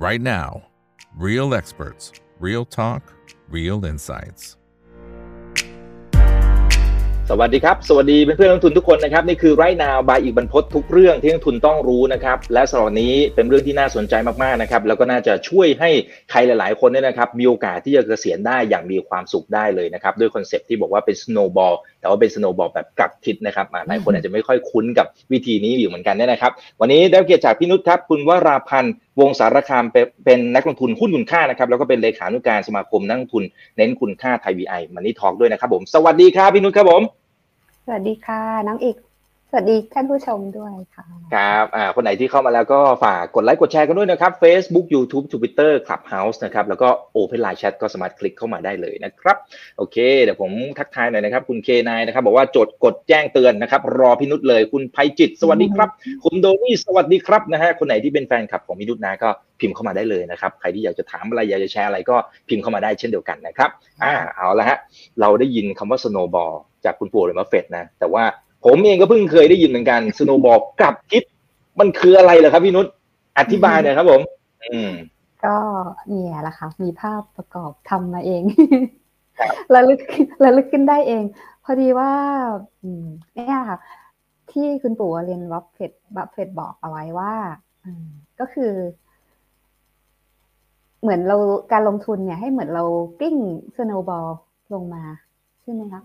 right now. Real experts, real talk, real insights. สวัสดีครับ สวัสดีเพื่อนๆนักทุนทุกคนนะครับ นี่คือไรนาวบายอีกบรรพททุกเรื่องที่นักทุนต้องรู้นะครับ และสำหรับนี้เป็นเรื่องที่น่าสนใจมากๆนะครับ แล้วก็น่าจะช่วยให้ใครหลาย ๆ คนเนี่ยนะครับ มีโอกาสที่จะเกษียณได้อย่างมีความสุขได้เลยนะครับ ด้วยคอนเซปที่บอกว่าเป็น snowball แต่ว่าเป็น snowball แบบกลับทิศนะครับอ่าหลายคนอาจจะไม่ค่อยคุ้นกับวิธีนี้อยู่เหมือนกันเนี่ยนะครับ วันนี้ได้รับเกียรติจากพี่นุชครับ คุณวราพันธ์วงสารคามเป็นเป็นนักลงทุนหุ้นคุณค่านะครับ แล้วก็เป็นเลขานุการสมาคมนักลงทุนเน้นคุณค่าไทยวีไอมันนี่ทอกด้วยนะครับผม สวัสดีครับพี่นุชครับผม สวัสดีค่ะน้องอีก สวัสดีท่านผู้ชมด้วยค่ะ ครับอ่าคนไหนที่เข้ามาแล้วก็ฝากกดไลค์กดแชร์กันด้วยนะครับ Facebook YouTube Twitter Clubhouse นะครับ แล้วก็ Open Line Chat ก็สามารถคลิกเข้ามาได้เลยนะครับ โอเค เดี๋ยวผมทักทายหน่อยนะครับ คุณเคนายนะครับ บอกว่าจดกดแจ้งเตือนนะครับ รอพี่นุชเลย คุณภัยจิต สวัสดีครับ คุณโดนี่สวัสดีครับนะฮะคนไหนที่เป็นแฟนคลับของพี่นุชนะก็พิมพ์เข้ามาได้เลยนะครับใครที่อยากจะถามอะไรอยากจะแชร์อะไรก็พิมพ์เข้ามาได้เช่นเดียวกันนะครับอ่าเอาละฮะเราได้ยินคำว่า snowball จากคุณปู่เลยมาเฟดนะแต่ว่า ผมเองก็เพิ่งเคยได้ยินเหมือนกัน snowball กลับทิศมันคืออะไรเหรอครับพี่นุชอธิบายหน่อยครับผม อืม ก็เนี่ยแหละค่ะมีภาพประกอบทำมาเองระลึกระลึกขึ้นได้เอง พอดีว่าเนี่ยค่ะ ที่คุณปู่วอร์เรนบัฟเฟตบัฟเฟตบอกเอาไว้ว่าก็คือ เหมือนเราการลงทุนเนี่ย ให้เหมือนเรากลิ้ง snowball ลงมา ใช่ไหมคะ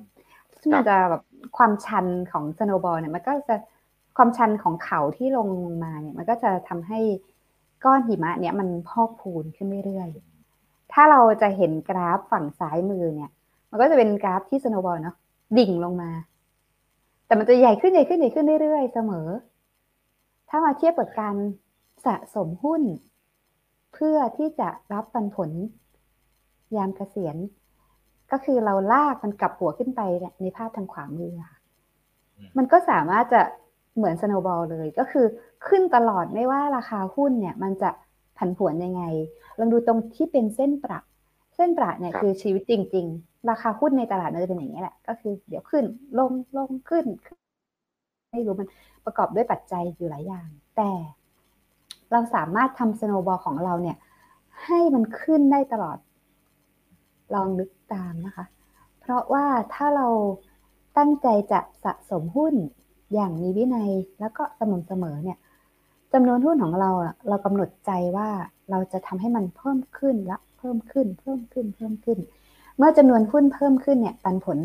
ซึ่งมันจะแบบความชันของ snowball เนี่ยมันก็จะความชันของเขาที่ลงมาเนี่ยมันก็จะทำให้ก้อนหิมะเนี่ยมันพอกพูนขึ้นเรื่อยๆ ถ้าเราจะเห็นกราฟฝั่งซ้ายมือเนี่ย มันก็จะเป็นกราฟที่สโนวบอลเนาะดิ่งลงมา แต่มันจะใหญ่ขึ้นใหญ่ขึ้นใหญ่ขึ้นเรื่อยๆ เสมอ ถ้ามาเทียบกับการสะสมหุ้น เพื่อที่จะรับปันผลยามเกษียณ ก็คือเราลากมันกลับหัวขึ้นไปเนี่ยในภาพทางขวามือค่ะอืมมันก็สามารถจะเหมือนสโนบอลเลยก็คือขึ้นตลอดไม่ว่าราคาหุ้นเนี่ยมันจะผันผวนยังไง ลองดูตรงที่เป็นเส้นประเส้นประเนี่ยครับคือชีวิตจริง ๆ ราคาหุ้นในตลาดมันจะเป็นอย่างนี้ยแหละ ก็คือเดี๋ยวขึ้นลงลงขึ้นขึ้นไม่รู้มันประกอบด้วยปัจจัยอยู่หลายอย่าง แต่เราสามารถทำสโนบอลของเราเนี่ย ให้มันขึ้นได้ตลอด ลองนึกตามนะคะ เพราะว่าถ้าเราตั้งใจจะสะสมหุ้นอย่างมีวินัยแล้วก็สม่ำเสมอเนี่ยจำนวนหุ้นของเราเรากำหนดใจว่าเราจะทำให้มันเพิ่มขึ้นและเพิ่มขึ้น เพิ่มขึ้นเพิ่มขึ้น เมื่อจำนวนหุ้นเพิ่มขึ้นเนี่ยปันผล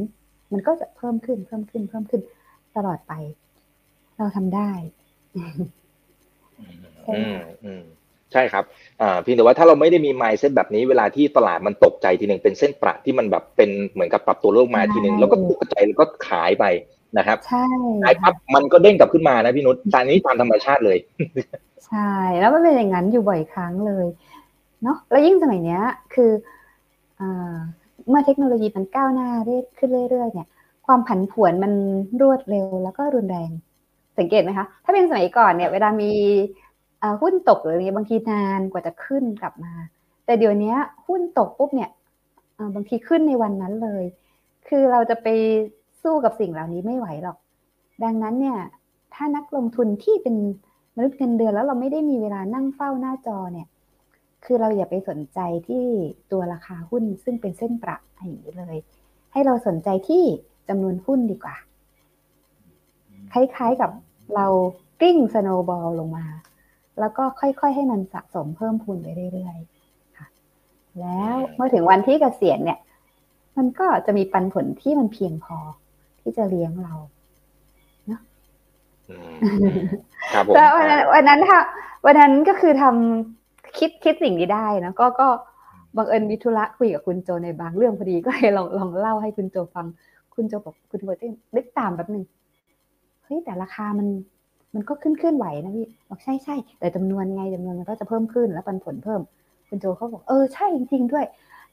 มันก็จะเพิ่มขึ้นเพิ่มขึ้นเพิ่มขึ้นตลอดไป เราทำได้ใช่อืไหมมอืม ใช่ครับอ่าเพียงแต่ว่าถ้าเราไม่ได้มี mindset แบบนี้เวลาที่ตลาดมันตกใจทีหนึ่งเป็นเส้นประที่มันแบบเป็นเหมือนกับปรับตัวลงมาทีหนึ่งแล้วก็ตกใจแล้วก็ขายไปนะครับใช่ขายปั๊บมันก็เด้งกลับขึ้นมานะพี่นุชตอนนี้ตามธรรมชาติเลย ใช่ แล้วมันเป็นอย่างนั้นอยู่บ่อยครั้งเลยเนาะแล้วยิ่งสมัยเนี้ยคืออาเมื่อเทคโนโลยีมันก้าวหน้าเรื่อยขึ้นเรื่อยๆเนี่ย ความผันผวนมันรวดเร็วแล้วก็รุนแรง สังเกตไหมคะ ถ้าเป็นสมัยก่อนเนี่ย เวลามีอ่า หุ้นตกหรืออะไรบางทีนานกว่าจะขึ้นกลับมา แต่เดี๋ยวนี้หุ้นตกปุ๊บเนี่ยบางทีขึ้นในวันนั้นเลย คือเราจะไปสู้กับสิ่งเหล่านี้ไม่ไหวหรอก ดังนั้นเนี่ยถ้านักลงทุนที่เป็นมนุษย์เงินเดือนแล้วเราไม่ได้มีเวลานั่งเฝ้าหน้าจอเนี่ย คือเราอย่าไปสนใจที่ตัวราคาหุ้นซึ่งเป็นเส้นประอย่างนี้เลย ให้เราสนใจที่จำนวนหุ้นดีกว่า คล้ายๆกับเรากิ้งสโนบอลลงมา แล้วก็ค่อยๆ ให้มันสะสมเพิ่มพูนไปเรื่อยๆค่ะ แล้วเมื่อถึงวันที่เกษียณเนี่ย มันก็จะมีปันผลที่มันเพียงพอที่จะเลี้ยงเราอืมครับผมแต่วันนั้นวันนั้นค่ะวันนั้นก็คือทำคิดคิดสิ่งนี้ได้นะก็ก็บังเอิญมีธุระคุยกับคุณโจในบางเรื่องพอดีก็เลยลองลองเล่าให้คุณโจฟัง คุณโจบอกคุณโจจะนึกตามแป๊บหนึ่งเฮ้ยแต่ราคามัน มันก็ขึ้นขึ้นไหวนะพี่บอกใช่ใช่แต่จำนวนไงจำนวนมันก็จะเพิ่มขึ้นแล้วปันผลเพิ่ม คุณโจเขาบอกเออใช่จริง ๆ ด้วย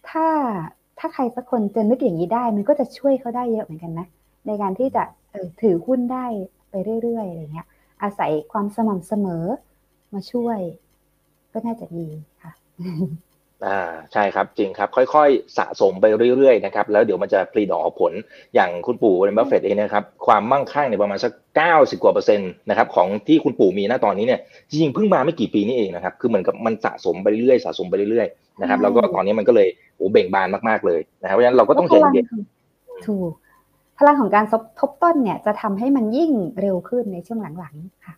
ถ้าถ้าใครสักคนจะนึกอย่างนี้ได้ มันก็จะช่วยเขาได้เยอะเหมือนกันนะ ในการที่จะเออถือหุ้นได้ไปเรื่อยๆอะไรเงี้ย อาศัยความสม่ำเสมอมาช่วย ก็น่าจะดีค่ะ อ่าใช่ครับจริงครับ ค่อยๆ สะสมไปเรื่อยๆนะครับแล้วเดี๋ยวมันจะผลิดอกออกผลอย่างคุณปู่วอร์เรนบัฟเฟตเองนะครับความมั่งคั่งในประมาณสักเก้าสิบกว่าเปอร์เซ็นต์นะครับของที่คุณปู่มีณตอนนี้เนี่ยจริงๆเพิ่งมาไม่กี่ปีนี้เองนะครับคือเหมือนกับมันสะสมไปเรื่อยๆสะสมไปเรื่อยๆนะครับแล้วก็ตอนนี้มันก็เลยโอ้เบ่งบานมากๆเลยนะครับเพราะฉะนั้นเราก็ต้องใจเย็นถูกพลังของการทบต้นเนี่ยจะทำให้มันยิ่งเร็วขึ้นในช่วงหลังๆค่ะ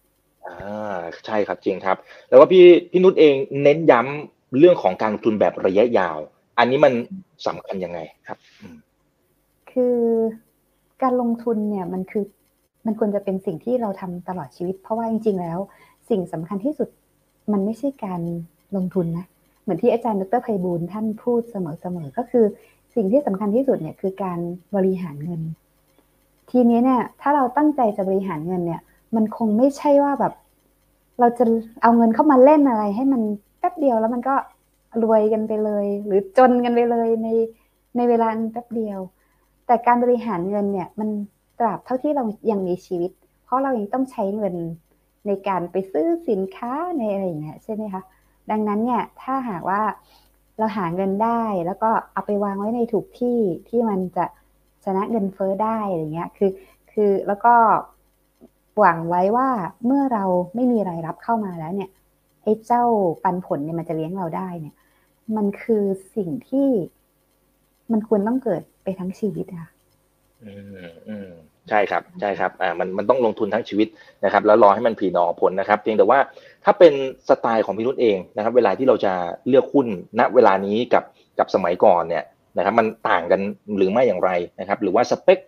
อ่าใช่ครับจริงครับ แล้วก็พี่พี่นุชเองเน้นย้ำ เรื่องของการลงทุนแบบระยะยาว อันนี้มันสำคัญยังไงครับ คือการลงทุนเนี่ยมันคือมันควรจะเป็นสิ่งที่เราทำตลอดชีวิต เพราะว่าจริง ๆ แล้ว สิ่งสำคัญที่สุดมันไม่ใช่การลงทุนนะเหมือนที่อาจารย์ดรไพบูลท่านพูดเสมอๆก็คือสิ่งที่สำคัญที่สุดเนี่ยคือการบริหารเงิน ทีนี้เนี่ย ถ้าเราตั้งใจจะบริหารเงินเนี่ย มันคงไม่ใช่ว่าแบบ เราจะเอาเงินเข้ามาเล่นอะไรให้มัน แป๊บเดียวแล้วมันก็รวยกันไปเลย หรือจนกันไปเลยในในเวลาแป๊บเดียว แต่การบริหารเงินเนี่ยมันตราบเท่าที่เรายังมีชีวิต เพราะเรายังต้องใช้เงินในการไปซื้อสินค้าในอะไรอย่างเงี้ยใช่ไหมคะดังนั้นเนี่ยถ้าหากว่าเราหาเงินได้แล้วก็เอาไปวางไว้ในถูกที่ที่มันจะชนะเงินเฟ้อได้อะไรเงี้ยคือคือแล้วก็หวังไว้ว่าเมื่อเราไม่มีรายรับเข้ามาแล้วเนี่ย อ้เจ้าปันผลเนี่ยมันจะเลี้ยงเราได้เนี่ย มันคือสิ่งที่มันควรต้องเกิดไปทั้งชีวิตค่ะอืมอืมใช่ครับใช่ครับอ่ามันมันต้องลงทุนทั้งชีวิตนะครับ แล้วรอให้มันผีนอผลนะครับเพียงแต่ว่าถ้าเป็นสไตล์ของพี่นุชเองนะครับ เวลาที่เราจะเลือกหุ้นณเวลานี้กับกับสมัยก่อนเนี่ยนะครับ มันต่างกันหรือไม่อย่างไรนะครับ หรือว่าสเปค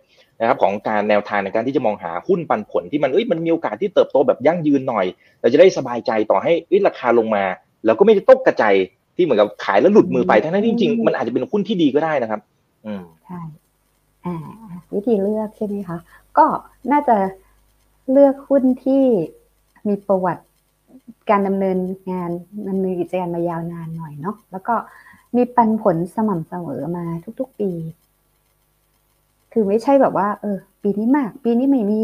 นะครับของการแนวทางในการที่จะมองหาหุ้นปันผลที่มันเอ้ยมันมีโอกาสที่เติบโตแบบยั่งยืนหน่อย เราจะได้สบายใจต่อให้ราคาลงมาแล้วก็ไม่ได้ตกกระจายที่เหมือนกับขายแล้วหลุดมือไปทั้งนั้นจริงๆมันอาจจะเป็นหุ้นที่ดีก็ได้นะครับ อืมใช่อ่าวิธีเลือกใช่ไหมคะ ก็น่าจะเลือกหุ้นที่มีประวัติการดำเนินงานดำเนินกิจการมายาวนานหน่อยเนาะแล้วก็มีปันผลสม่ำเสมอมาทุก ๆ ปี คือไม่ใช่แบบว่า เออ ปีนี้มาก ปีนี้ไม่มี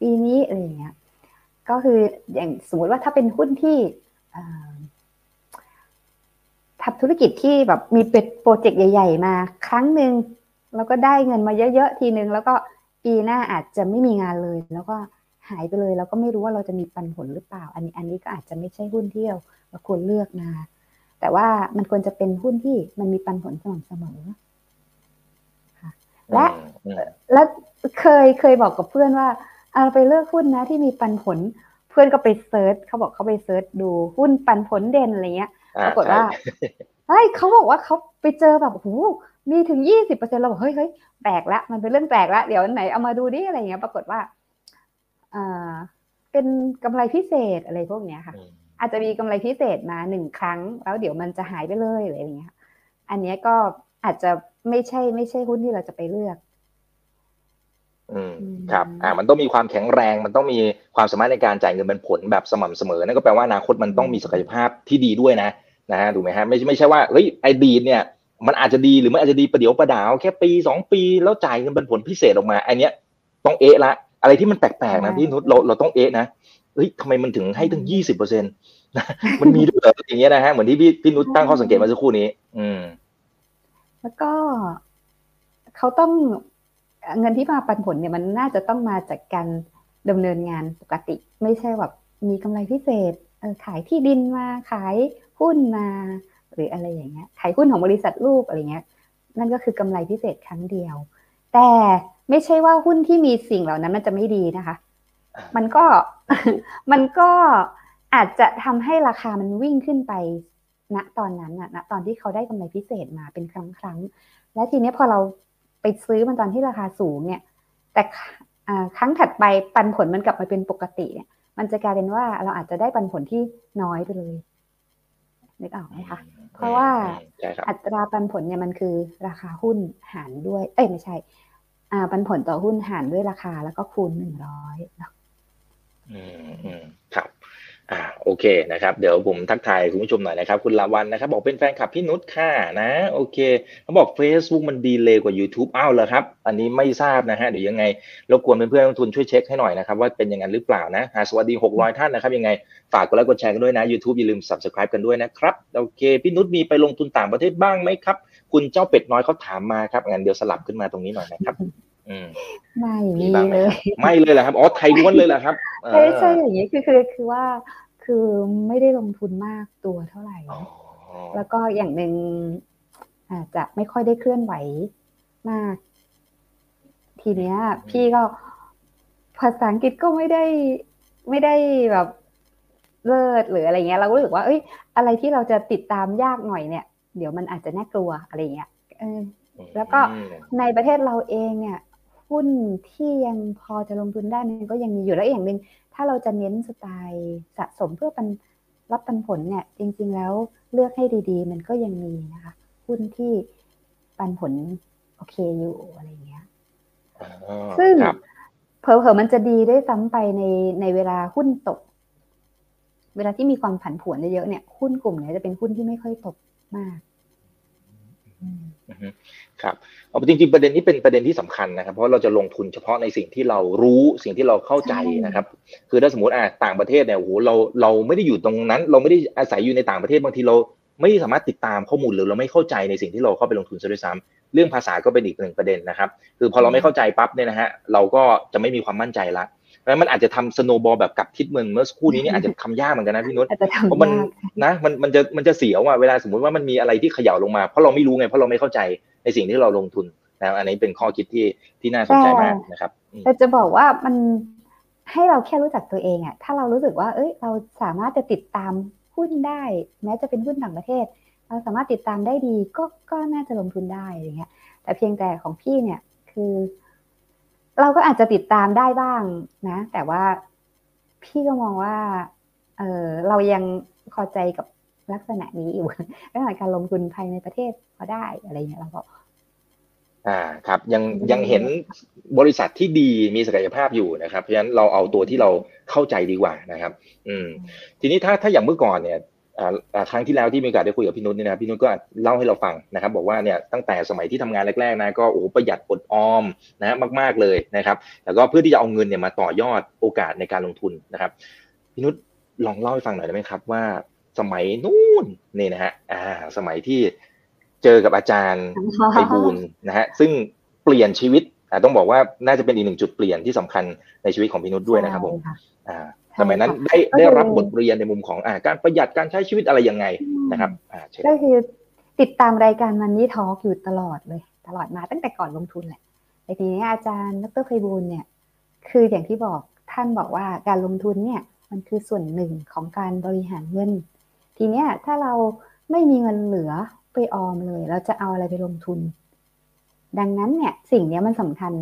ปีนี้อะไรอย่างเงี้ย ก็คืออย่างสมมติว่าถ้าเป็นหุ้นที่ทำธุรกิจที่แบบมีเป็นโปรเจกต์ใหญ่ ๆ มาครั้งหนึ่งแล้วก็ได้เงินมาเยอะๆทีนึง แล้วก็ปีหน้าอาจจะไม่มีงานเลย แล้วก็หายไปเลย แล้วก็ไม่รู้ว่าเราจะมีปันผลหรือเปล่า อันนี้อันนี้ก็อาจจะไม่ใช่หุ้นที่เราควรเลือกนะแต่ว่ามันควรจะเป็นหุ้นที่มันมีปันผลสม่ำเสมอ และและเคยเคยบอกกับเพื่อนว่าเอาไปเลือกหุ้นนะที่มีปันผล เพื่อนก็ไป search เขาบอกเขาไป search ดูหุ้นปันผลเด่นอะไรเงี้ยปรากฏว่าเฮ้ยเขาบอกว่าเขาไปเจอแบบโอ้มีถึงยี่สิบเปอร์เซ็นเราบอกเฮ้ยเฮ้ยแปลกละมันเป็นเรื่องแปลกละเดี๋ยวไหนเอามาดูดิอะไรเงี้ย ปรากฏว่าอ่าเป็นกำไรพิเศษอะไรพวกเนี้ยค่ะ อาจจะมีกำไรพิเศษมาหนึ่งครั้ง แล้วเดี๋ยวมันจะหายไปเลยอะไรอย่างเงี้ยอันนี้ก็อาจจะ ไม่ใช่ ไม่ใช่หุ้นที่เราจะไปเลือก อืมครับ อ่า มันต้องมีความแข็งแรง มันต้องมีความสามารถในการจ่ายเงินเป็นผลแบบสม่ำเสมอ นั่นก็แปลว่าอนาคตมันต้องมีศักยภาพที่ดีด้วยนะ นะฮะถูกไหมฮะไม่ไม่ใช่ว่าเฮ้ยไอดีเนี่ย มันอาจจะดีหรือมันอาจจะดีประเดี๋ยวประดาว แค่ปีสองปีแล้วจ่ายเงินเป็นผลพิเศษออกมาอันเนี้ยต้องเอะละ อะไรที่มันแปลกๆนะพี่นุชเราเราต้องเอะนะเฮ้ยทำไมมันถึงให้ถึงยี่สิบเปอร์เซ็นต์มันมีด้วยอย่างเงี้ยนะฮะเหมือนที่พี่พี่นุชตั้งข้อสังเกตมาสักครู่นี้ อืม แล้วก็เขาต้องเงินที่มาปันผลเนี่ยมันน่าจะต้องมาจากการดำเนินงานปกติ ไม่ใช่แบบมีกำไรพิเศษขายที่ดินมาขายหุ้นมา หรืออะไรอย่างเงี้ยขายหุ้นของบริษัทลูกอะไรเงี้ย นั่นก็คือกำไรพิเศษครั้งเดียว แต่ไม่ใช่ว่าหุ้นที่มีสิ่งเหล่านั้นมันจะไม่ดีนะคะ มันก็มันก็อาจจะทำให้ราคามันวิ่งขึ้นไป ณตอนนั้นอะณตอนที่เขาได้กำไรพิเศษมาเป็นครั้งครั้ง และทีนี้พอเราไปซื้อมันตอนที่ราคาสูงเนี่ย แต่ครั้งถัดไปปันผลมันกลับมาเป็นปกติเนี่ย มันจะกลายเป็นว่าเราอาจจะได้ปันผลที่น้อยไปเลยนึกออกไหมคะ เพราะว่าอัตราปันผลเนี่ยมันคือราคาหุ้นหารด้วย เอ้ยไม่ใช่อ่าปันผลต่อหุ้นหารด้วยราคาแล้วก็คูณหนึ่งร้อยอืมอืมครับ อ่าโอเคนะครับ เดี๋ยวผมทักทายคุณผู้ชมหน่อยนะครับ คุณลาวันนะครับ บอกเป็นแฟนคลับพี่นุชค่ะนะ โอเคเขาบอก Facebook มันดีเลยกว่า YouTube อ้าวเหรอครับ อันนี้ไม่ทราบนะฮะเดี๋ยวยังไงรบกวนเพื่อนๆลงทุนช่วยเช็คให้หน่อยนะครับ ว่าเป็นอย่างนั้นหรือเปล่านะสวัสดี 600 ท่านนะครับ ยังไงฝากกดไลค์กดแชร์กันด้วยนะ YouTube อย่าลืม Subscribe กันด้วยนะครับ โอเค พี่นุชมีไปลงทุนต่างประเทศบ้างไหมครับ คุณเจ้าเป็ดน้อยเขาถามมาครับงั้นเดี๋ยวสลับขึ้นมาตรงนี้หน่อยนะครับ ไม่มีบ้างไหเลย ไม่เลยเหรอครับอ๋อไทยล้วนเลยเหรอครับใช่ใช่อย่างนี้คือคือคือว่าคือไม่ได้ลงทุนมากตัวเท่าไหร่อ๋อแล้วก็อย่างหนึ่งอาจจะไม่ค่อยได้เคลื่อนไหวมาก ทีเนี้ย พี่ก็ภาษาอังกฤษก็ไม่ได้ไม่ได้แบบเลิศหรืออะไรเงี้ย เราก็รู้สึกว่า เอ้ย อะไรที่เราจะติดตามยากหน่อยเนี่ย เดี๋ยวมันอาจจะน่ากลัวอะไรเงี้ยเออแล้วก็อืมในประเทศเราเองเนี่ย หุ้นที่ยังพอจะลงทุนได้มันก็ยังมีอยู่แล้วอย่างหนึ่งถ้าเราจะเน้นสไตล์สะสมเพื่อปันรับปันผลเนี่ย จริง ๆ แล้วเลือกให้ดี ๆ มันก็ยังมีนะคะหุ้นที่ปันผลโอเคอยู่อะไรเงี้ยอ๋อซึ่งครับเผลอๆมันจะดีได้วยซ้ำไปในในเวลาหุ้นตก เวลาที่มีความผันผวนเยอะๆเนี่ยหุ้นกลุ่มเนี้ยจะเป็นหุ้นที่ไม่ค่อยตกมากอืมอือฮึ ครับเอาจริงๆประเด็นนี้เป็นประเด็นที่สำคัญนะครับ เพราะเราจะลงทุนเฉพาะในสิ่งที่เรารู้สิ่งที่เราเข้าใจนะครับ คือถ้าสมมติอ่าต่างประเทศเนี่ยโอ้โหเราเราไม่ได้อยู่ตรงนั้น เราไม่ได้อาศัยอยู่ในต่างประเทศบางทีเราไม่สามารถติดตามข้อมูลหรือเราไม่เข้าใจในสิ่งที่เราเข้าไปลงทุนซะด้วยซ้ำเรื่องภาษาก็เป็นอีกหนึ่งประเด็นนะครับ คือพอเราไม่เข้าใจปั๊บเนี่ยนะฮะเราก็จะไม่มีความมั่นใจละ นั้นมันอาจจะทำสโนบอลแบบกลับทิศเหมือนเมื่อสักครู่นี้เนี่ยอาจจะทำยากเหมือนกันนะพี่นุชอาจจะเพราะทำมันยากนะมันมันจะมันจะเสียวอะเวลาสมมุติว่ามันมีอะไรที่เขย่าลงมาเพราะเราไม่รู้ไงเพราะเราไม่เข้าใจในสิ่งที่เราลงทุนนะครับอันนี้เป็นข้อคิดที่ที่น่าสนใจมากนะครับอืมแต่จะบอกว่ามันให้เราแค่รู้จักตัวเองอะถ้าเรารู้สึกว่า เอ้ย เราสามารถจะติดตามหุ้นได้ แม้จะเป็นหุ้นต่างประเทศ เราสามารถติดตามได้ดีก็ก็น่าจะลงทุนได้อย่างเงี้ย แต่เพียงแต่ของพี่เนี่ยคือ เราก็อาจจะติดตามได้บ้างนะ แต่ว่าพี่ก็มองว่าเออเรายังพอใจกับลักษณะนี้อยู่ลักษณะการลงทุนภายในประเทศพอได้อะไรเงี้ยเราก็อ่าครับ ยังอืมยังเห็นบริษัทที่ดีมีศักยภาพอยู่นะครับ เพราะฉะนั้นเราเอาตัวที่เราเข้าใจดีกว่านะครับ อืม ทีนี้ถ้าถ้าอย่างเมื่อก่อนเนี่ยอ่าอ่า ครั้งที่แล้วที่มีโอกาสได้คุยกับพี่นุชเนี่ยนะพี่นุชก็เล่าให้เราฟังนะครับบอกว่าเนี่ยตั้งแต่สมัยที่ทำงานแรกๆนะก็โอ้โหประหยัดอดออมนะมากๆเลยนะครับแล้วก็เพื่อที่จะเอาเงินเนี่ยมาต่อยอดโอกาสในการลงทุนนะครับพี่นุชลองเล่าให้ฟังหน่อยได้ไหมครับว่าสมัยนู้นนี่นะฮะอ่าสมัยที่เจอกับอาจารย์ไพบูลย์นะฮะซึ่งเปลี่ยนชีวิตอ่าต้องบอกว่าน่าจะเป็นอีกหนึ่งจุดเปลี่ยนที่สำคัญในชีวิตของพี่นุชด้วยนะครับผมใช่ะอ่าใช่ สมัยนั้นค่ะได้ก็คือได้รับบทเรียนในมุมของอ่าการประหยัดการใช้ชีวิตอะไรยังไงนะครับอ่าเชิญก็คือติดตามรายการมันนี่ทอล์กอยู่ตลอดเลย ตลอดมาตั้งแต่ก่อนลงทุนแหละแต่ทีนี้อาจารย์ดรไพบูลย์เนี่ย คืออย่างที่บอกท่านบอกว่าการลงทุนเนี่ยมันคือส่วนหนึ่งของการบริหารเงิน ทีเนี้ยถ้าเราไม่มีเงินเหลือไปออมเลย เราจะเอาอะไรไปลงทุน ดังนั้นเนี่ยสิ่งเนี้ยมันสำคัญ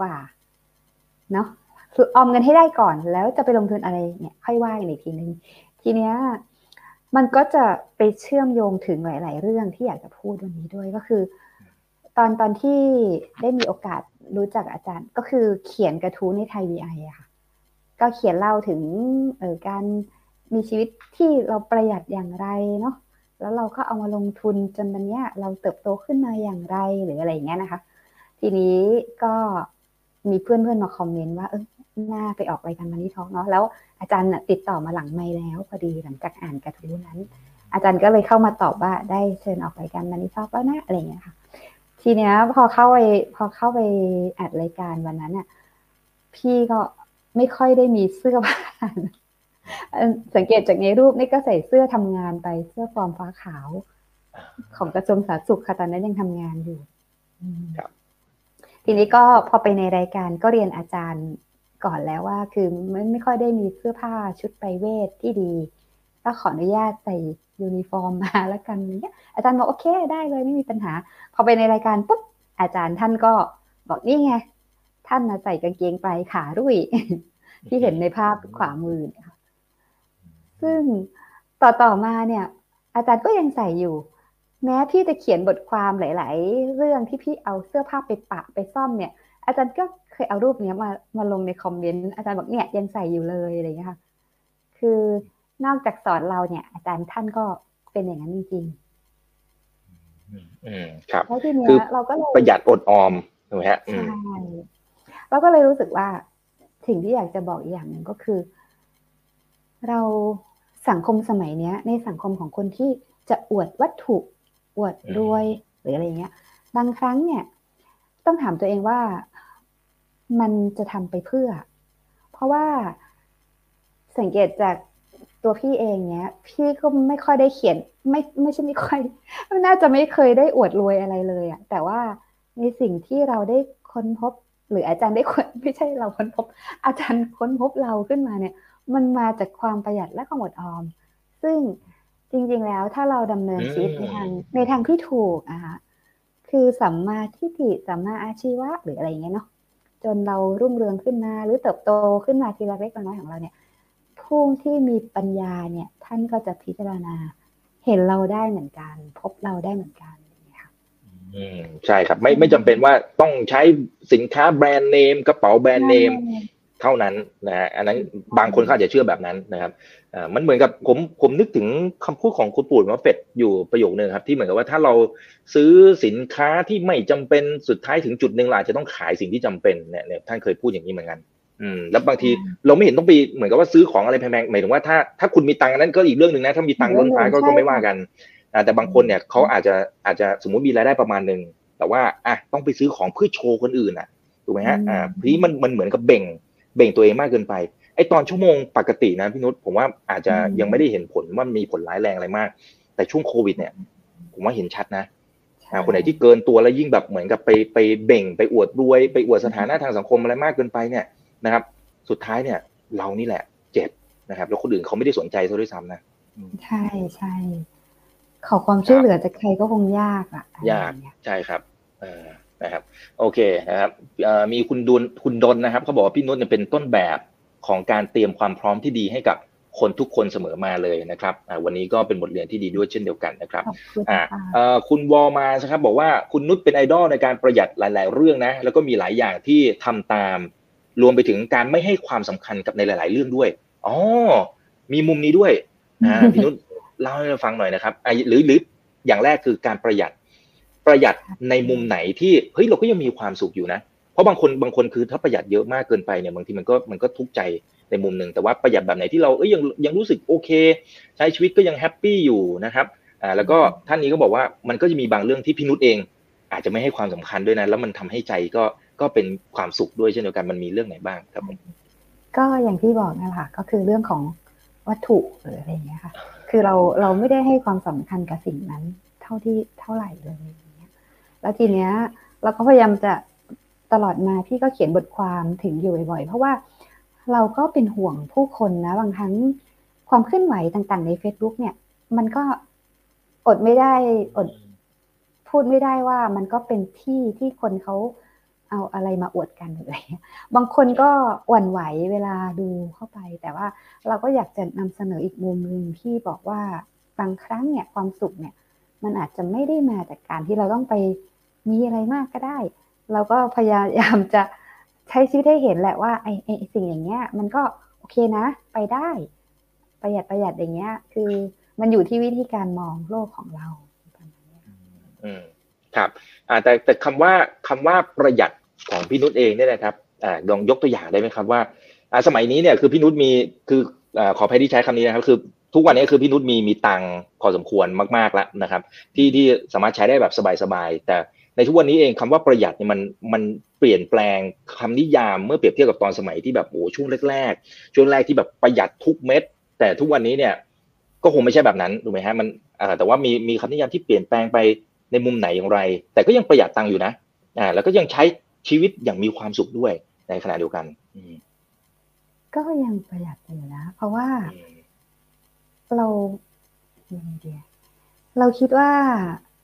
กว่าเนาะ คือออมเงินให้ได้ก่อน แล้วจะไปลงทุนอะไรเนี่ยค่อยว่ากันอีกทีนึงทีเนี้ยมันก็จะไปเชื่อมโยงถึงหลาย ๆ เรื่องที่อยากจะพูดวันนี้ด้วยก็คือ ตอนตอนที่ได้มีโอกาสรู้จักอาจารย์ ก็คือเขียนกระทู้ในไทยวีไออะค่ะ ก็เขียนเล่าถึงเออการมีชีวิตที่เราประหยัดอย่างไรเนาะแล้วเราก็เอามาลงทุนจนวันเนี้ยเราเติบโตขึ้นมาอย่างไรหรืออะไรอย่างเงี้ยนะคะ ทีนี้ก็มีเพื่อนๆมาคอมเมนต์ว่าเออ น่าไปออกรายการมันนี่ทอกเนาะแล้วอาจารย์น่ะติดต่อมาหลังไม่แล้วพอดีหลังจากอ่านกระทู้นั้น อาจารย์ก็เลยเข้ามาตอบว่าได้เชิญออกรายการมันนี่ทอกแล้วนะอะไรอย่างเงี้ยค่ะ ทีเนี้ยพอเข้าไปพอเข้าไปอัดรายการวันนั้นอะพี่ก็ไม่ค่อยได้มีเสื้อผ้าเอ่อสังเกตจากในรูปนี่ก็ใส่เสื้อทำงานไปเสื้อฟอร์มฟ้าขาว ของกระทรวงสาธารณสุขค่ะตอนนั้นยังทำงานอยู่อืมครับทีนี้ก็พอไปในรายการก็เรียนอาจารย์ ก่อนแล้วว่าคือไม่ไม่ค่อยได้มีเสื้อผ้าชุดไปเวทที่ดี ก็ขออนุญาตใส่ยูนิฟอร์มมาแล้วกันอย่างเงี้ยอาจารย์บอกโอเคได้เลยไม่มีปัญหา พอไปในรายการปุ๊บอาจารย์ท่านก็บอกนี่ไง ท่านใส่กางเกงปลายขารุ่ยที่เห็นในภาพขวามือเนี่ยค่ะซึ่งต่อต่อมาเนี่ย อาจารย์ก็ยังใส่อยู่ แม้พี่จะเขียนบทความหลาย ๆ เรื่องที่พี่เอาเสื้อผ้าไปปะไปซ่อมเนี่ย อาจารย์ก็ เคยเอารูปเนี้ยมามาลงใน comment อาจารย์บอกเนี่ยยังใส่อยู่เลยอะไรอย่างเงี้ยค่ะคือนอกจากสอนเราเนี่ย อาจารย์ท่านก็เป็นอย่างนั้นจริงอืมครับๆแล้วทีเนี้คืยอเราก็เลยประหยัดอดออมถูกไหมฮะอืใช่มเราก็เลยรู้สึกว่าสิ่งที่อยากจะบอกอีกอย่างหนึ่งก็คือ เราสังคมสมัยเนี้ย ในสังคมของคนที่จะอวดวัตถุอวดรวยหรืออะไรเงี้ย บางครั้งเนี่ย ต้องถามตัวเองว่า มันจะทำไปเพื่อ เพราะว่าสังเกตจากตัวพี่เองเนี้ย พี่ก็ไม่ค่อยได้เขียน ไม่ไม่ใช่ไม่ค่อยน่าจะไม่เคยได้อวดรวยอะไรเลยอะแต่ว่าในสิ่งที่เราได้ค้นพบ หรืออาจารย์ได้ค้นไม่ใช่เราค้นพบ อาจารย์ค้นพบเราขึ้นมาเนี่ย มันมาจากความประหยัดและความอดออม ซึ่งจริง ๆ แล้วถ้าเราดำเนินชีวิตในทางในทางที่ถูกอะค่ะคือสัมมาทิฏฐิสัมมาอาชีวะหรืออะไรอย่างเงี้ยเนาะ จนเรารุ่งเรืองขึ้นมา หรือเติบโตขึ้นมาทีละเล็กละน้อยของเราเนี่ยผู้ที่มีปัญญาเนี่ยท่านก็จะพิจารณา เห็นเราได้เหมือนกัน พบเราได้เหมือนกันอย่างเงี้ยค่ะอืมใช่ครับ ไม่ไม่จำเป็นว่าต้องใช้สินค้าแบรนด์เนมกระเป๋าแบรนด์เนม เท่านั้นนะฮะอันนั้นบางคนเขาอาจจะเชื่อแบบนั้นนะครับอ่ามันเหมือนกับผมผมนึกถึงคำพูดของคุณปู่มาเฟดอยู่ประโยคนึงครับ ที่เหมือนกับว่าถ้าเราซื้อสินค้าที่ไม่จำเป็นสุดท้ายถึงจุดหนึ่งเราอาจจะต้องขายสิ่งที่จำเป็นเนี่ยเนี่ยท่านเคยพูดอย่างนี้เหมือนกันอืมแล้วบางทีเราไม่เห็นต้องไปเหมือนกับว่าซื้อของอะไรแพงๆหมายถึงว่าถ้าถ้าคุณมีตังค์อันนั้นก็อีกเรื่องหนึ่งนะถ้ามีตังค์ล้นฟ้าก็ก็ไม่ว่ากันอ่าแต่บางคนเนี่ยเขาอาจจะอาจจะสมมุติมีรายได้ประมาณหนึ่งแต่ว่าอะต้องไปซื้อของเพื่อโชว์คนอื่นอะถูกไหมฮะอ่าทีนี้มันมันเหมือนกับเบ่ง เบ่งตัวเองมากเกินไปไอตอนชั่วโมงปกตินะพี่นุชผมว่าอาจจะยังไม่ได้เห็นผลว่ามีผลร้ายแรงอะไรมาก แต่ช่วงโควิด เนี่ย ผมว่าเห็นชัดนะอ่าคนไหนที่เกินตัวแล้วยิ่งแบบเหมือนกับไปไปเบ่งไปอวดรวย ไปอวดสถานะทางสังคมอะไรมากเกินไปเนี่ยนะครับ สุดท้ายเนี่ย เรานี่แหละ เจ็บนะครับ แล้วคนอื่นเขาไม่ได้สนใจซะด้วยซ้ำนะใช่ใช่ขอความช่วยเหลือจากใครก็คงยากอะยากอะไรองเงี้ใช่ครับ เออ นะครับ โอเคนะครับเอ่อมีคุณดุลคุณดนนะครับเขาบอกว่าพี่นุชเนี่ยเป็นต้นแบบของการเตรียมความพร้อมที่ดีให้กับคนทุกคนเสมอมาเลยนะครับอ่าวันนี้ก็เป็นบทเรียนที่ดีด้วยเช่นเดียวกันนะครับขอบคุณอ่าค่ะเอ่อคุณวอลมานะครับบอกว่าคุณนุชเป็นไอดอลในการประหยัดหลาย ๆ เรื่องนะ แล้วก็มีหลายอย่างที่ทำตาม รวมไปถึงการไม่ให้ความสำคัญกับในหลาย ๆ เรื่องด้วยอ๋อมีมุมนี้ด้วยอ่าพี่นุชเล่าให้เราฟังหน่อยนะครับอะหรือหรืออย่างแรกคือการประหยัด ประหยัดในมุมไหนที่เฮ้ยเราก็ยังมีความสุขอยู่นะ เพราะบางคนบางคนคือถ้าประหยัดเยอะมากเกินไปเนี่ยบางทีมันก็มันก็ทุกข์ใจในมุมหนึ่งแต่ว่าประหยัดแบบไหนที่เราเอ้ยยังยังรู้สึกโอเค ใช้ชีวิตก็ยังแฮปปี้อยู่นะครับอ่าแล้วก็ท่านนี้ก็บอกว่ามันก็จะมีบางเรื่องที่พี่นุชเอง อาจจะไม่ให้ความสำคัญด้วยนะ แล้วมันทำให้ใจก็ก็เป็นความสุขด้วยเช่นเดียวกันมันมีเรื่องไหนบ้างครับก็อย่างที่บอกนั่นแหละก็คือเรื่องของวัตถุหรืออะไรอย่างเงี้ยค่ะ คือเราเราไม่ได้ให้ความสำคัญกับสิ่งนั้น เท่าที่เท่าไหร่เลย แล้วทีเนี้ยเราก็พยายามจะตลอดมาพี่ก็เขียนบทความถึงอยู่บ่อยๆ เพราะว่าเราก็เป็นห่วงผู้คนนะ บางครั้งความเคลื่อนไหวต่างๆ ใน Facebook เนี่ย มันก็อดไม่ได้อดพูดไม่ได้ว่ามันก็เป็นที่ที่คนเขาเอาอะไรมาอวดกันอะไรเงี้ยบางคนก็หวั่นไหวเวลาดูเข้าไป แต่ว่าเราก็อยากจะนำเสนออีกมุมหนึ่งที่บอกว่าบางครั้งเนี่ยความสุขเนี่ย มันอาจจะไม่ได้มาจากการที่เราต้องไป มีอะไรมากก็ได้ เราก็พยายามจะใช้ชีวิตให้เห็นแหละว่าไอ้ไอ้สิ่งอย่างเงี้ย มันก็โอเคนะ ไปได้ ประหยัดประหยัดอย่างเงี้ย คือมันอยู่ที่วิธีการมองโลกของเราประมาณนี้ยอืมครับอ่าแต่แต่คำว่าคำว่าประหยัดของพี่นุชเองเนี่ยนะครับอ่าลองยกตัวอย่างได้ไหมครับว่าอ่าสมัยนี้เนี่ยคือพี่นุชมีคืออ่าขออภัยที่ใช้คำนี้นะครับคือทุกวันนี้คือพี่นุชมีมีตังค์พอสมควรมากๆแล้วนะครับ ที่ที่สามารถใช้ได้แบบสบายๆแต่ ในทุกวันนี้เองคำว่าประหยัดเนี่ยมันมันเปลี่ยนแปลงคำนิยามเมื่อเปรียบเทียบกับตอนสมัยที่แบบโอ้ช่วงแรกๆ ช่วงแรกที่แบบประหยัดทุกเม็ด แต่ทุกวันนี้เนี่ยก็คงไม่ใช่แบบนั้นถูกไหมฮะมันอ่าแต่ว่ามีมีคำนิยามที่เปลี่ยนแปลงไปในมุมไหนอย่างไร แต่ก็ยังประหยัดตังค์อยู่นะอ่าแล้วก็ยังใช้ชีวิตอย่างมีความสุขด้วยในขณะเดียวกันอืมก็ยังประหยัดอยู่นะ เพราะว่าอืมเรายังไงดีอะเราคิดว่า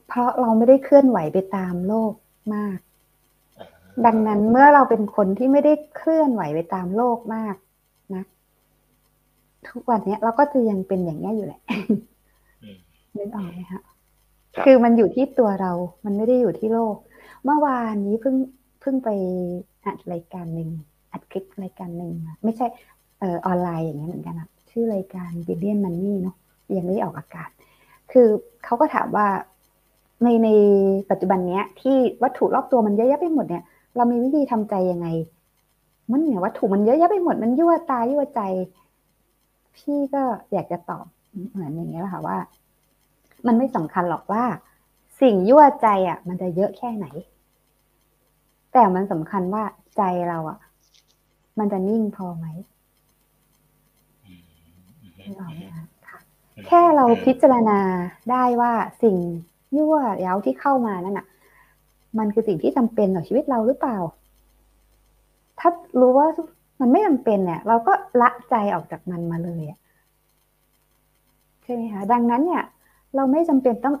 เพราะเราไม่ได้เคลื่อนไหวไปตามโลกมาก ดังนั้นเมื่อเราเป็นคนที่ไม่ได้เคลื่อนไหวไปตามโลกมากนะทุกวันเนี้ยเราก็จะยังเป็นอย่างนี้ยอยู่แหละอืมนึกออกไหมคะครับคือมันอยู่ที่ตัวเรา มันไม่ได้อยู่ที่โลก เมื่อวานนี้เพิ่งเพิ่งไปอัดรายการหนึ่ง อัดคลิปรายการหนึ่งมาไม่ใช่เอ่อออนไลน์อย่างเงี้ยเหมือนกันอะชื่อรายการ Billion Money เนาะยังไม่ได้ออกอากาศ คือเขาก็ถามว่า ในในปัจจุบันเนี้ย ที่วัตถุรอบตัวมันเยอะแยะไปหมดเนี่ย เรามีวิธีทำใจยังไง มันเนี่ยวัตถุมันเยอะแยะไปหมดมันยั่วตายั่วใจ พี่ก็อยากจะตอบเหมือนอย่างเงี้ยแหละค่ะว่า มันไม่สำคัญหรอกว่า สิ่งยั่วใจอะ มันจะเยอะแค่ไหน แต่มันสำคัญว่าใจเราอะ มันจะนิ่งพอไหมนึกออกไหมคะค่ะแค่เราพิจารณาได้ว่าสิ่ง ยั่วเย้าที่เข้ามานั่นน่ะ มันคือสิ่งที่จำเป็นต่อชีวิตเราหรือเปล่า ถ้ารู้ว่ามันไม่จำเป็นเนี่ย เราก็ละใจออกจากมันมาเลยใช่ไหมคะดังนั้นเนี่ย เราไม่จำเป็นต้อง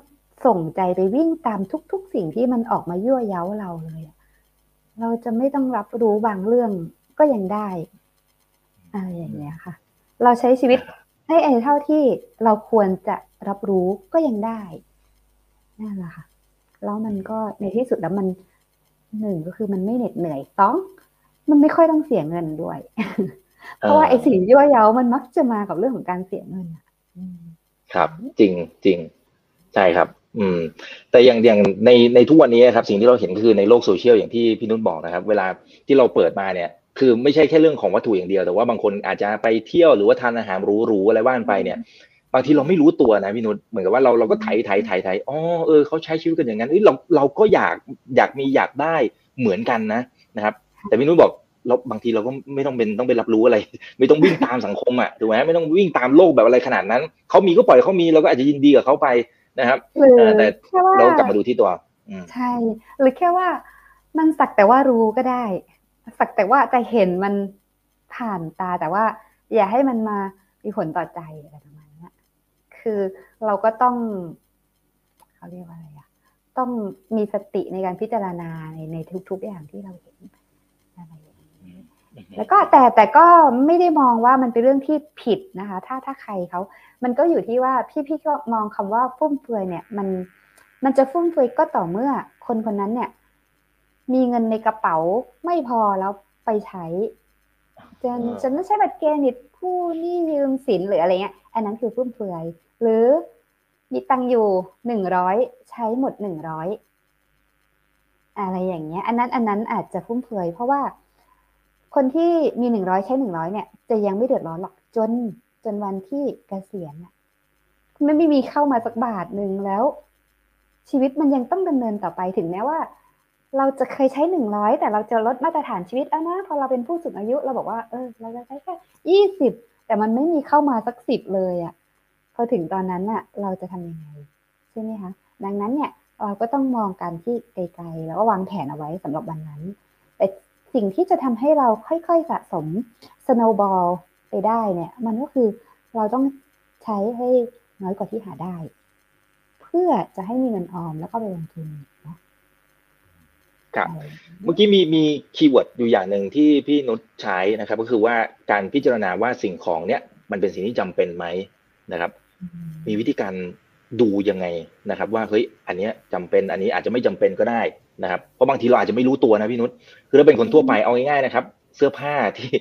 ส่งใจไปวิ่งตามทุก ๆ สิ่งที่มันออกมายั่วเย้าเราเลย เราจะไม่ต้องรับรู้บางเรื่องก็ยังได้อะไรอย่างเงี้ยค่ะ เราใช้ชีวิตให้ไอ้เท่าที่เราควรจะรับรู้ก็ยังได้ นั่นแหละค่ะ แล้วมันก็ในที่สุดแล้วมันหนึ่งก็คือมันไม่เหน็ดเหนื่อยสองมันไม่ค่อยต้องเสียเงินด้วย เพราะว่าไอ้สิ่งยั่วเย้ามันมักจะมากับเรื่องของการเสียเงินอะอืมครับ จริงจริงใช่ครับ อืม แต่อย่างอย่างในในทุกวันนี้ครับ สิ่งที่เราเห็นก็คือในโลกโซเชียลอย่างที่พี่นุ่นบอกนะครับ เวลาที่เราเปิดมาเนี่ย คือไม่ใช่แค่เรื่องของวัตถุอย่างเดียว แต่ว่าบางคนอาจจะไปเที่ยวหรือว่าทานอาหารหรูๆอะไรว่านไปเนี่ย บางทีเราไม่รู้ตัวนะพี่นุชเหมือนกับว่าเราเราก็ไถไถไถไถอ๋อเออเขาใช้ชีวิตกันอย่างนั้นเอ้ยเราเราก็อยากอยากมีอยากได้เหมือนกันนะนะครับ แต่พี่นุชบอกเราบางทีเราก็ไม่ต้องเป็นต้องไปรับรู้อะไร ไม่ต้องวิ่งตามสังคมอะถูกไหมไม่ต้องวิ่งตามโลกแบบอะไรขนาดนั้นเขามีก็ปล่อยเขามีเราก็อาจจะยินดีกับเขาไปนะครับหรือเออแต่แค่ว่าเรากลับมาดูที่ตัวอืมใช่ หรือแค่ว่ามันสักแต่ว่ารู้ก็ได้ สักแต่ว่าจะเห็นมันผ่านตาแต่ว่า อย่าให้มันมามีผลต่อใจอะไร คือเราก็ต้องเขาเรียกว่าอะไรอะต้องมีสติในการพิจารณาในในทุก ๆอย่างที่เราเห็นอะไรอย่างนี้แล้วก็แต่แต่ก็ไม่ได้มองว่ามันเป็นเรื่องที่ผิดนะคะ ถ้าถ้าใครเขา มันก็อยู่ที่ว่าพี่พี่ก็มองคำว่าฟุ่มเฟือยเนี่ย มันมันจะฟุ่มเฟือยก็ต่อเมื่อ คนคนนั้นเนี่ย มีเงินในกระเป๋าไม่พอแล้วไปใช้จะอืมจะไม่ใช่บัตรเครดิตกู้หนี้ยืมสินหรืออะไรเงี้ย อันนั้นคือฟุ่มเฟือย หรือมีตังค์อยู่หนึ่งร้อยใช้หมดหนึ่งร้อยอะไรอย่างเงี้ย อันนั้นอันนั้นอาจจะฟุ่มเฟือยเพราะว่าคนที่มีหนึ่งร้อยใช้หนึ่งร้อยเนี่ย จะยังไม่เดือดร้อนหรอกจนจนวันที่เกษียณน่ะไม่ไม่มีเข้ามาสักบาทหนึ่งแล้ว ชีวิตมันยังต้องดำเนินต่อไปถึงแม้ว่า เราจะเคยใช้หนึ่งร้อยแต่เราจะลดมาตรฐานชีวิตแล้วนะพอเราเป็นผู้สูงอายุเราบอกว่าเออ เราจะใช้แค่ยี่สิบแต่มันไม่มีเข้ามาสักสิบเลยอะ่ะ พอถึงตอนนั้นน่ะเราจะทำยังไงใช่ไหมคะดังนั้นเนี่ยเราก็ต้องมองการที่ไกลๆแล้วก็วางแผนเอาไว้สำหรับวันนั้น แต่สิ่งที่จะทำให้เราค่อยๆสะสม snowball ไปได้เนี่ยมันก็คือเราต้องใช้ให้น้อยกว่าที่หาได้ เพื่อจะให้มีเงินออมแล้วก็ไปลงทุนเนาะครับอะไรอย่างเงี้ยเมื่อกี้มีมีคีย์เวิร์ดอยู่อย่างหนึ่งที่พี่นุชใช้นะครับ ก็คือว่าการพิจารณาว่าสิ่งของเนี้ยมันเป็นสิ่งที่จำเป็นไหมนะครับ มีวิธีการดูยังไงนะครับ ว่าเฮ้ยอันเนี้ยจำเป็นอันนี้อาจจะไม่จำเป็นก็ได้นะครับเพราะบางทีเราอาจจะไม่รู้ตัวนะพี่นุชคือถ้าเป็นคนทั่วไปเอาง่ายๆนะครับ เสื้อผ้าที่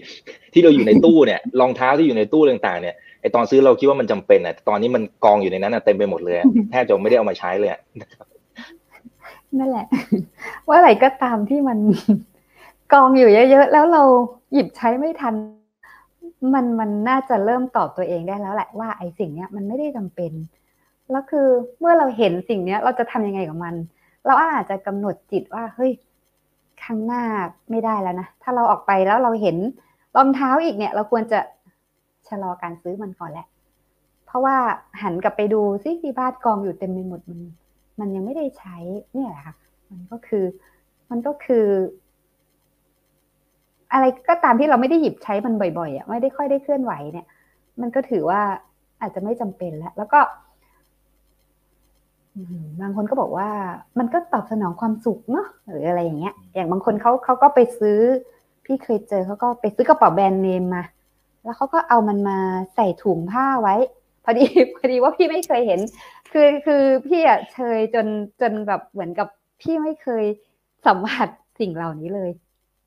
ที่เราอยู่ในตู้เนี่ยรองเท้าที่อยู่ในตู้ต่างๆเนี่ยไอตอนซื้อเราคิดว่ามันจำเป็นอะตอนนี้มันกองอยู่ในนั้นอะเต็มไปหมดเลยแทบจะไม่ได้เอามาใช้เลยนั่นแหละ ว่าอะไรก็ตามที่มันกองอยู่เยอะๆแล้วเราหยิบใช้ไม่ทัน มันมันน่าจะเริ่มตอบตัวเองได้แล้วแหละว่าไอ้สิ่งเนี้ยมันไม่ได้จำเป็นแล้วคือเมื่อเราเห็นสิ่งเนี้ยเราจะทำยังไงกับมัน เราอาจจะกำหนดจิตว่าเฮ้ยครั้งหน้าไม่ได้แล้วนะถ้าเราออกไปแล้วเราเห็นรองเท้าอีกเนี่ย เราควรจะชะลอการซื้อมันก่อนแหละ เพราะว่าหันกลับไปดูซิที่บ้านกองอยู่เต็มไปหมดมัน มันยังไม่ได้ใช้เนี่ยแหละค่ะ มันก็คือมันก็คือ อะไรก็ตามที่เราไม่ได้หยิบใช้มันบ่อยๆอะไม่ได้ค่อยได้เคลื่อนไหวเนี่ย มันก็ถือว่าอาจจะไม่จำเป็นแล้ว แล้วก็บางคนก็บอกว่า มันก็ตอบสนองความสุขเนาะหรืออะไรอย่างเงี้ย อย่างบางคนเขาเขาก็ไปซื้อ พี่เคยเจอเขาก็ไปซื้อกระเป๋าแบรนด์เนมมา แล้วเขาก็เอามันมาใส่ถุงผ้าไว้ พอดีพอดีว่าพี่ไม่เคยเห็น คือคือพี่อะเชยจนจนแบบเหมือนกับพี่ไม่เคยสัมผัสสิ่งเหล่านี้เลย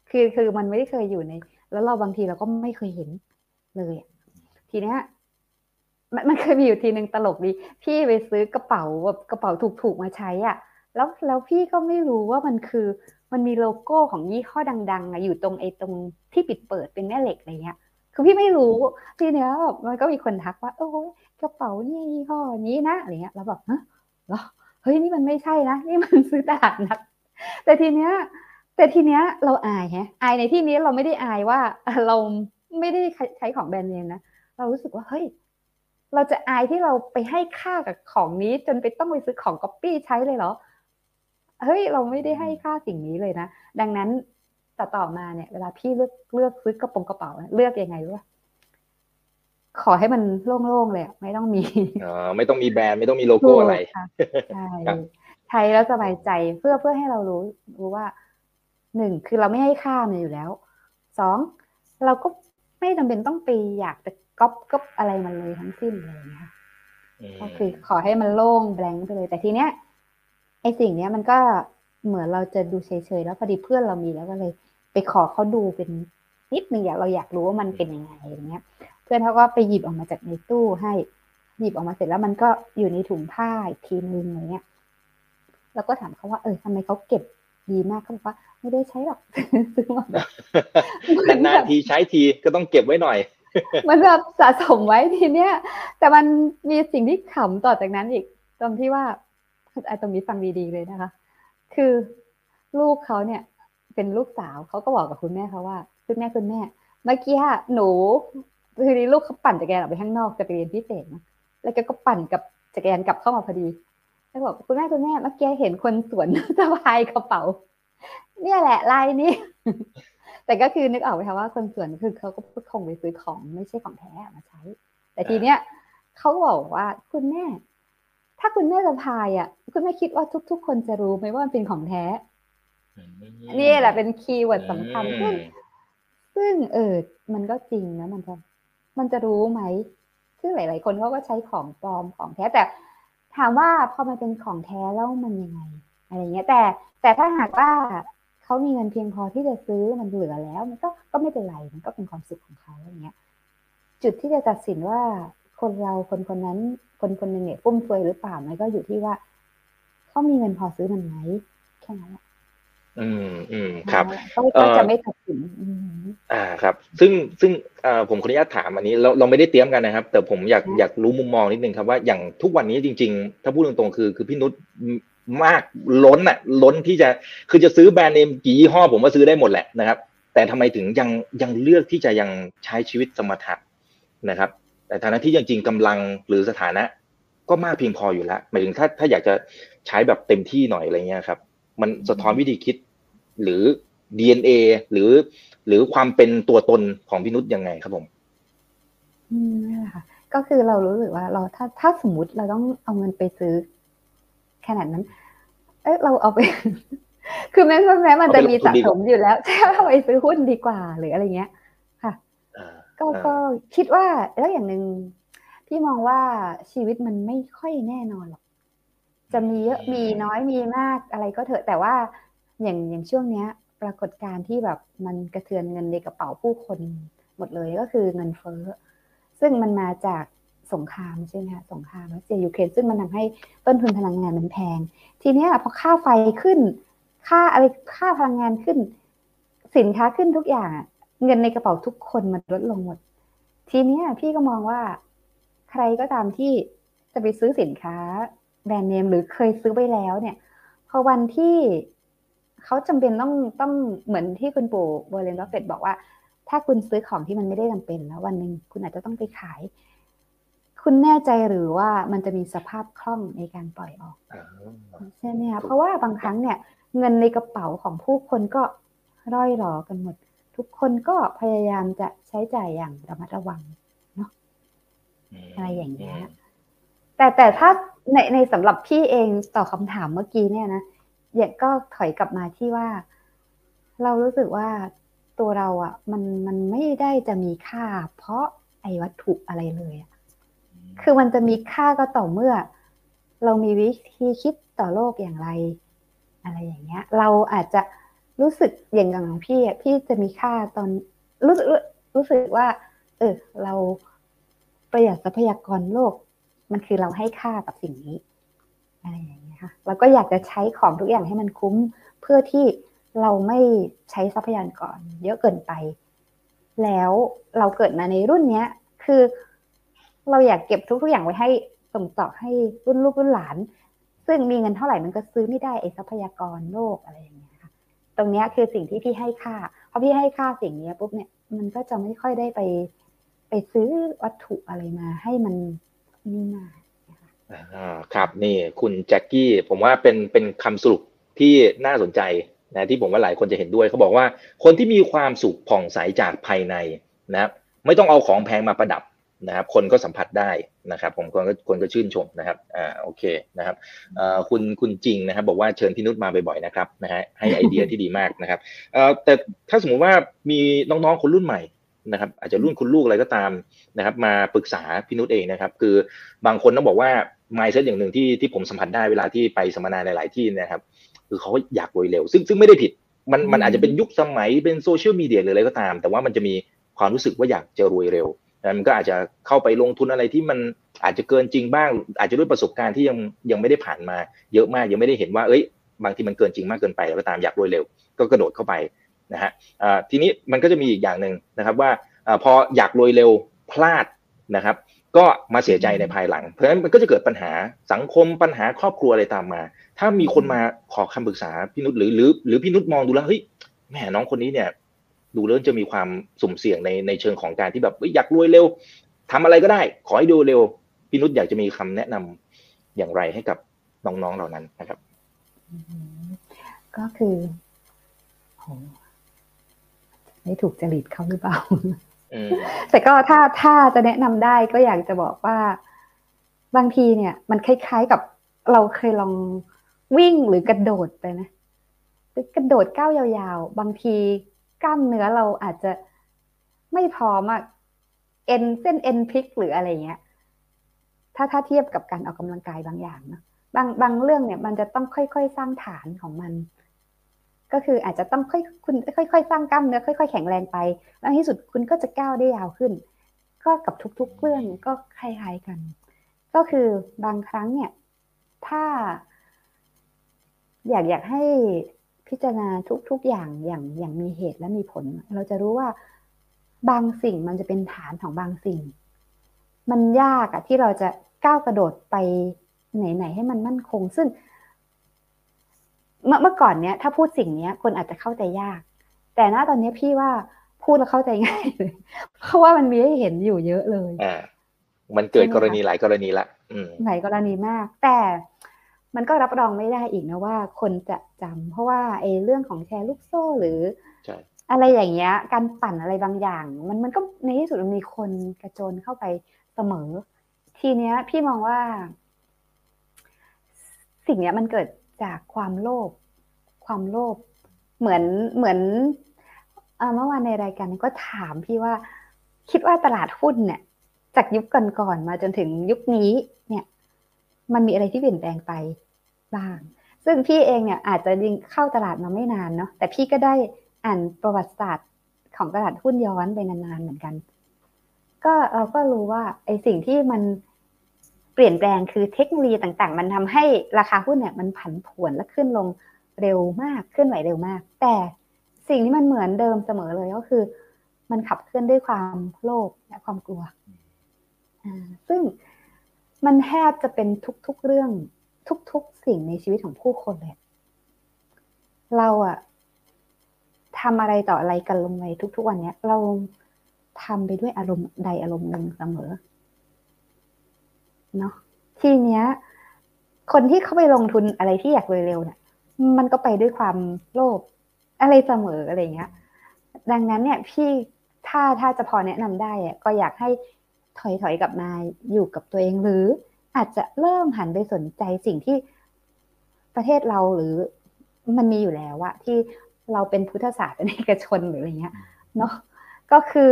คือคือมันไม่ได้เคยอยู่ใน แล้วเราบางทีเราก็ไม่เคยเห็นเลยทีเนี้ยมันมันเคยมีอยู่ทีหนึ่งตลกดี พี่ไปซื้อกระเป๋าแบบกระเป๋าถูกๆมาใช้อะ แล้วแล้วพี่ก็ไม่รู้ว่ามันคือมันมีโลโก้ของยี่ห้อดังๆอะอยู่ตรงไอ้ตรงที่ปิดเปิดเป็นแม่เหล็กอะไรเงี้ย คือพี่ไม่รู้ทีเนี้ยแบบมันก็มีคนทักว่า โอ้ยกระเป๋านี่ยี่ห้อนี้นะอะไรเงี้ย แล้วแบบฮะเหรอเฮ้ยนี่มันไม่ใช่นะ นี่มันซื้อตลาดนัดแต่ทีเนี้ย แต่ทีเนี้ยเราอายฮะอายในที่นี้เราไม่ได้อายว่าเราไม่ได้ใช้ของแบรนด์เนมนะเรารู้สึกว่าเฮ้ยเราจะอายที่เราไปให้ค่ากับของนี้ จนไปต้องไปซื้อของก๊อปปี้ใช้เลยเหรอเฮ้ยเราไม่ได้ให้ค่าสิ่งนี้เลยนะ ดังนั้นต่อต่อมาเนี่ยเวลาพี่เลือกเลือกซื้อกระโปรงกระเป๋าเลือกยังไงรู้ป่ะขอให้มันโล่งๆเลยไม่ต้องมีอ๋อไม่ต้องมีแบรนด์ไม่ต้องมีโลโก้อะไรใช่ใช้แล้วสบายใจเพื่อเพื่อให้เรารู้รู้ว่า หนึ่งคือเราไม่ให้ค่ามันอยู่แล้วสองเราก็ไม่จำเป็นต้องไปอยากจะก๊อปก๊อปอะไรมันเลยทั้งสิ้นเลยนะคะก็คือขอให้มันโล่งแบงค์ไปเลย แต่ทีเนี้ยไอสิ่งเนี้ยมันก็เหมือนเราจะดูเฉยๆแล้วพอดีเพื่อนเรามีแล้วก็เลย ไปขอเขาดูเป็นนิดนึงอยากเราอยากรู้ว่ามันเป็นยังไงอย่างเงี้ย เพื่อนเขาก็ไปหยิบออกมาจากในตู้ให้หยิบออกมาเสร็จแล้วมันก็อยู่ในถุงผ้าอีกทีนึงอย่างเงี้ย แล้วก็ถามเขาว่าเออทำไมเขาเก็บดีมากเขาบอกว่า ไม่ได้ใช้หรอกซื้อมานานๆทีใช้ทีก็ต้องเก็บไว้หน่อยมันแบบสะสมไว้ทีเนี้ยแต่มันมีสิ่งที่ขำต่อจากนั้นอีกตรงที่ว่าไอ้ตรงนี้ฟังดีๆเลยนะคะ คือลูกเขาเนี่ย เป็นลูกสาวเขาก็บอกกับคุณแม่เขาว่าคุณแม่คุณแม่เมื่อกี้หนูคือนี้ลูกเขาปั่นจักรยานออกไปข้างนอกจะไปเรียนพิเศษนะแล้วก็ปั่นกับจักรยานกลับเข้ามาพอดีแล้วบอกคุณแม่คุณแม่เมื่อกี้เห็นคนสวนสะพายกระเป๋า เนี่ยแหละลายนี้ แต่ก็คือนึกออกไหมคะว่าคนสวนคือเขาก็พูดคงไปซื้อของไม่ใช่ของแท้มาใช้ แต่ทีเนี้ยเขาบอกว่าคุณแม่ ถ้าคุณแม่สะพายอะ คุณแม่คิดว่าทุก ๆ คนจะรู้ไหมว่ามันเป็นของแท้ นี่แหละเป็นคีย์เวิร์ดสำคัญซึ่งซึ่งเออมันก็จริงนะมันจะมันจะรู้ไหมซึ่งหลาย ๆ คนเขาก็ใช้ของปลอมของแท้แต่ถามว่าพอมันเป็นของแท้แล้วมันยังไงอะไรเงี้ยแต่ แต่ถ้าหากว่าเขามีเงินเพียงพอที่จะซื้อมันเหลือแล้ว มันก็ก็ไม่เป็นไรมันก็เป็นความสุขของเขาอย่างเงี้ย จุดที่จะตัดสินว่าคนเราคนคนนั้น คนคนหนึ่งเนี่ยฟุ่มเฟือยหรือเปล่ามันก็อยู่ที่ว่าเขามีเงินพอซื้อมันไหมแค่นั้นแหละอืมอืมครับก็จะไม่ตัดสินอ่าครับ ซึ่งซึ่งอ่าผมขออนุญาตถามอันนี้เราเราไม่ได้เตรียมกันนะครับ แต่ผมอยากอยากรู้มุมมองนิดนึงครับว่าอย่างทุกวันนี้จริง ๆ ถ้าพูดตรงๆคือคือพี่นุช มากล้นอะล้นที่จะคือจะซื้อแบรนด์เนมกี่ยี่ห้อผมว่าซื้อได้หมดแหละนะครับ แต่ทำไมถึงยังยังเลือกที่จะยังใช้ชีวิตสมถะนะครับ แต่ฐานะที่จริงๆกำลังหรือสถานะ ก็มากเพียงพออยู่แล้วหมายถึงถ้าถ้าอยากจะใช้แบบเต็มที่หน่อยอะไรเงี้ยครับ มันสะท้อนวิธีคิดหรือ DNA หรือ หรือความเป็นตัวตนของพี่นุชยังไงครับผมนี่แหละค่ะก็คือเรารู้สึกว่าเราถ้าถ้าสมมติเราต้องเอาเงินไปซื้อ ขนาดนั้น เอ๊ะเราเอาไป คือแม้แม้มันจะมีสะสมอยู่แล้วใช่เอาไปซื้อหุ้นดีกว่าหรืออะไรเงี้ย ค่ะก็ก็คิดว่าแล้วอย่างหนึ่งพี่มองว่าชีวิตมันไม่ค่อยแน่นอนหรอกจะมีเยอะมีน้อยมีมากอะไรก็เถอะแต่ว่าอย่างอย่างช่วงเนี้ย ปรากฏการณ์ที่แบบมันกระเทือนเงินในกระเป๋าผู้คนหมดเลยก็คือเงินเฟ้อ ซึ่งมันมาจาก สงครามใช่ไหมคะสงครามรัสเซียยูเครนซึ่งมันทำให้ต้นทุนพลังงานมันแพง ทีนี้พอค่าไฟขึ้น ค่าอะไรค่าพลังงานขึ้น สินค้าขึ้นทุกอย่างเงินในกระเป๋าทุกคนมันลดลงหมด ทีนี้พี่ก็มองว่า ใครก็ตามที่จะไปซื้อสินค้าแบรนด์เนมหรือเคยซื้อไปแล้วเนี่ยพอวันที่เขาจำเป็นต้องต้องเหมือนที่คุณปู่วอร์เรนบัฟเฟตต์บอกว่า ถ้าคุณซื้อของที่มันไม่ได้จำเป็นแล้ววันหนึ่งคุณอาจจะต้องไปขาย คุณแน่ใจหรือว่ามันจะมีสภาพคล่องในการปล่อยออกใช่ไหมคะเพราะว่าบางครั้งเนี่ย เงินในกระเป๋าของผู้คนก็ร่อยหรอกันหมด ทุกคนก็พยายามจะใช้จ่ายอย่างระมัดระวังเนาะอะไรอย่างเงี้ยแต่แต่ถ้าในในสำหรับพี่เองตอบคาถามเมื่อกี้เนี่ยนะอยากก็ถอยกลับมาที่ว่า เรารู้สึกว่าตัวเราอะ มันมันไม่ได้จะมีค่า เพราะไอ้วัตถุอะไรเลยอะ คือมันจะมีค่าก็ต่อเมื่อ เรามีวิธีคิดต่อโลกอย่างไร อะไรอย่างเงี้ย เราอาจจะรู้สึกอย่างของพี่อะพี่จะมีค่าตอนรู้สึกรู้สึกว่า เออ เราประหยัดทรัพยากรโลก มันคือเราให้ค่ากับสิ่งนี้อะไรอย่างเงี้ยค่ะเราก็อยากจะใช้ของทุกอย่างให้มันคุ้ม เพื่อที่เราไม่ใช้ทรัพยากรเยอะเกินไป แล้วเราเกิดมาในรุ่นเนี้ย คือ เราอยากเก็บทุก ๆ อย่างไว้ให้ส่งต่อให้รุ่นลูกรุ่นหลาน ซึ่งมีเงินเท่าไหร่มันก็ซื้อไม่ได้ไอ้ทรัพยากรโลกอะไรอย่างเงี้ยค่ะ ตรงเนี้ยคือสิ่งที่พี่ให้ค่าพอพี่ให้ค่าสิ่งนี้ปุ๊บเนี่ยมันก็จะไม่ค่อยได้ไป ไปซื้อวัตถุอะไรมาให้มันนี่มาครับนี่คุณแจ็คกี้ผมว่าเป็นเป็นคำสรุปที่น่าสนใจนะที่ผมว่าหลายคนจะเห็นด้วยเขาบอกว่าคนที่มีความสุขผ่องใสจากภายในนะไม่ต้องเอาของแพงมาประดับ นะครับคนก็สัมผัสได้นะครับผมคนก็คนก็ชื่นชมนะครับอ่าโอเคนะครับเอ่อคุณคุณจริงนะครับ บอกว่าเชิญพี่นุชมาบ่อยๆนะครับนะฮะให้ไอเดียที่ดีมากนะครับเอ่อแต่ถ้าสมมุติว่ามีน้องๆคนรุ่นใหม่นะครับ อาจจะรุ่นคุณลูกอะไรก็ตามนะครับ มาปรึกษาพี่นุชเองนะครับ คือบางคนต้องบอกว่า mindset อย่างหนึ่งที่ที่ผมสัมผัสได้เวลาที่ไปสัมมนาหลายๆที่นะครับ คือเขาอยากรวยเร็ว ซึ่งซึ่งไม่ได้ผิดมันมันอาจจะเป็นยุคสมัยเป็นโซเชียลมีเดียหรืออะไรก็ตาม แต่ว่ามันจะมีความรู้สึกว่าอยากจะรวยเร็ว มันก็อาจจะเข้าไปลงทุนอะไรที่มันอาจจะเกินจริงบ้าง อาจจะด้วยประสบการณ์ที่ยังยังไม่ได้ผ่านมา เยอะมากยังไม่ได้เห็นว่าเอ้ย บางทีมันเกินจริงมากเกินไปแล้วก็ตามอยากรวยเร็ว ก็กระโดดเข้าไปนะฮะทีนี้มันก็จะมีอีกอย่างหนึ่งนะครับว่าพออยากรวยเร็วพลาดนะครับ ก็มาเสียใจในภายหลัง เพราะฉะนั้นมันก็จะเกิดปัญหาสังคมปัญหาครอบครัวอะไรตามมา ถ้ามีคนมาขอคำปรึกษาพี่นุชหรือหรือหรือพี่นุชมองดูแล้วเฮ้ยแม่น้องคนนี้เนี่ย ดูเริ่มจะมีความสุ่มเสี่ยงในในเชิงของการที่แบบอยากรวยเร็วทำอะไรก็ได้ ขอให้ดูเร็วพี่นุชอยากจะมีคำแนะนำอย่างไรให้กับน้องๆเหล่านั้นนะครับ ก็คือโหไม่ถูกจริตเขาหรือเปล่าแต่ก็ถ้าถ้าจะแนะนำได้ก็อยากจะบอกว่า บางทีเนี่ย มันคล้ายๆกับเราเคยลองวิ่งหรือกระโดดไปนะกระโดดก้าวยาวๆ บางที กล้ามเนื้อเราอาจจะไม่พร้อมอะเอ็นเส้นเอ็นพลิกหรืออะไรเงี้ย ถ้าถ้าเทียบกับการออกกำลังกายบางอย่างนะบางบางเรื่องเนี่ย มันจะต้องค่อยๆสร้างฐานของมัน ก็คืออาจจะต้องค่อยคุณค่อยๆสร้างกล้ามเนื้อค่อยๆแข็งแรงไปแล้วที่สุดคุณก็จะก้าวได้ยาวขึ้น ก็กับทุกๆเรื่องก็คล้ายๆกัน ก็คือบางครั้งเนี่ย ถ้า อยากอยากให้ พิจารณาทุก ๆ อย่างอย่างอย่างมีเหตุและมีผล เราจะรู้ว่าบางสิ่งมันจะเป็นฐานของบางสิ่ง มันยากอะที่เราจะก้าวกระโดดไปไหนๆให้มันมั่นคง ซึ่งเมื่อเมื่อก่อนเนี้ย ถ้าพูดสิ่งเนี้ย คนอาจจะเข้าใจยาก แต่ณตอนนี้พี่ว่าพูดแล้วเข้าใจง่ายเลยเพราะว่ามันมีให้เห็นอยู่เยอะเลยอ่ามันเกิดกรณีหลายกรณีละหลายกรณีมาก แต่ มันก็รับรองไม่ได้อีกนะว่าคนจะจำเพราะว่าไอ้เรื่องของแชร์ลูกโซ่หรืออะไรอย่างเงี้ย การปั่นอะไรบางอย่าง มันมันก็ในที่สุดมันมีคนกระโจนเข้าไปเสมอ ทีเนี้ย พี่มองว่า สิ่งเนี้ยมันเกิดจากความโลภความโลภเหมือนเหมือนเมื่อวานในรายการก็ถามพี่ว่า คิดว่าตลาดหุ้นเนี่ย จากยุคก่อนๆมาจนถึงยุคนี้ เนี่ย มันมีอะไรที่เปลี่ยนแปลงไป บ้าง ซึ่งพี่เองเนี่ยอาจจะยิงเข้าตลาดมาไม่นานเนาะแต่พี่ก็ได้อ่านประวัติศาสตร์ของตลาดหุ้นย้อนไปนานๆเหมือนกัน ก็เราก็รู้ว่าไอ้สิ่งที่มันเปลี่ยนแปลงคือเทคโนโลยีต่างๆ มันทำให้ราคาหุ้นเนี่ยมันผันผวนและขึ้นลงเร็วมากขึ้นไหวเร็วมาก แต่สิ่งที่มันเหมือนเดิมเสมอเลยก็คือ มันขับเคลื่อนด้วยความโลภและความกลัวซึ่งมันแทบจะเป็นทุกๆเรื่อง ทุกๆสิ่งในชีวิตของผู้คนเลย เราอะทำอะไรต่ออะไรกันลงไปทุก ๆ วันเนี้ย เราทำไปด้วยอารมณ์ใดอารมณ์หนึ่งเสมอเนาะทีเนี้ย คนที่เขาไปลงทุนอะไรที่อยากเร็วๆเนี่ยมันก็ไปด้วยความโลภอะไรเสมออะไรเงี้ย ดังนั้นเนี่ย พี่ถ้าถ้าจะพอแนะนำได้อะก็อยากให้ถอยถอยกลับมาอยู่กับตัวเองหรือ อาจจะเริ่มหันไปสนใจสิ่งที่ประเทศเราหรือมันมีอยู่แล้วอะที่เราเป็นพุทธศาสนาเอกชนหรืออะไรเงี้ยเนาะก็คือ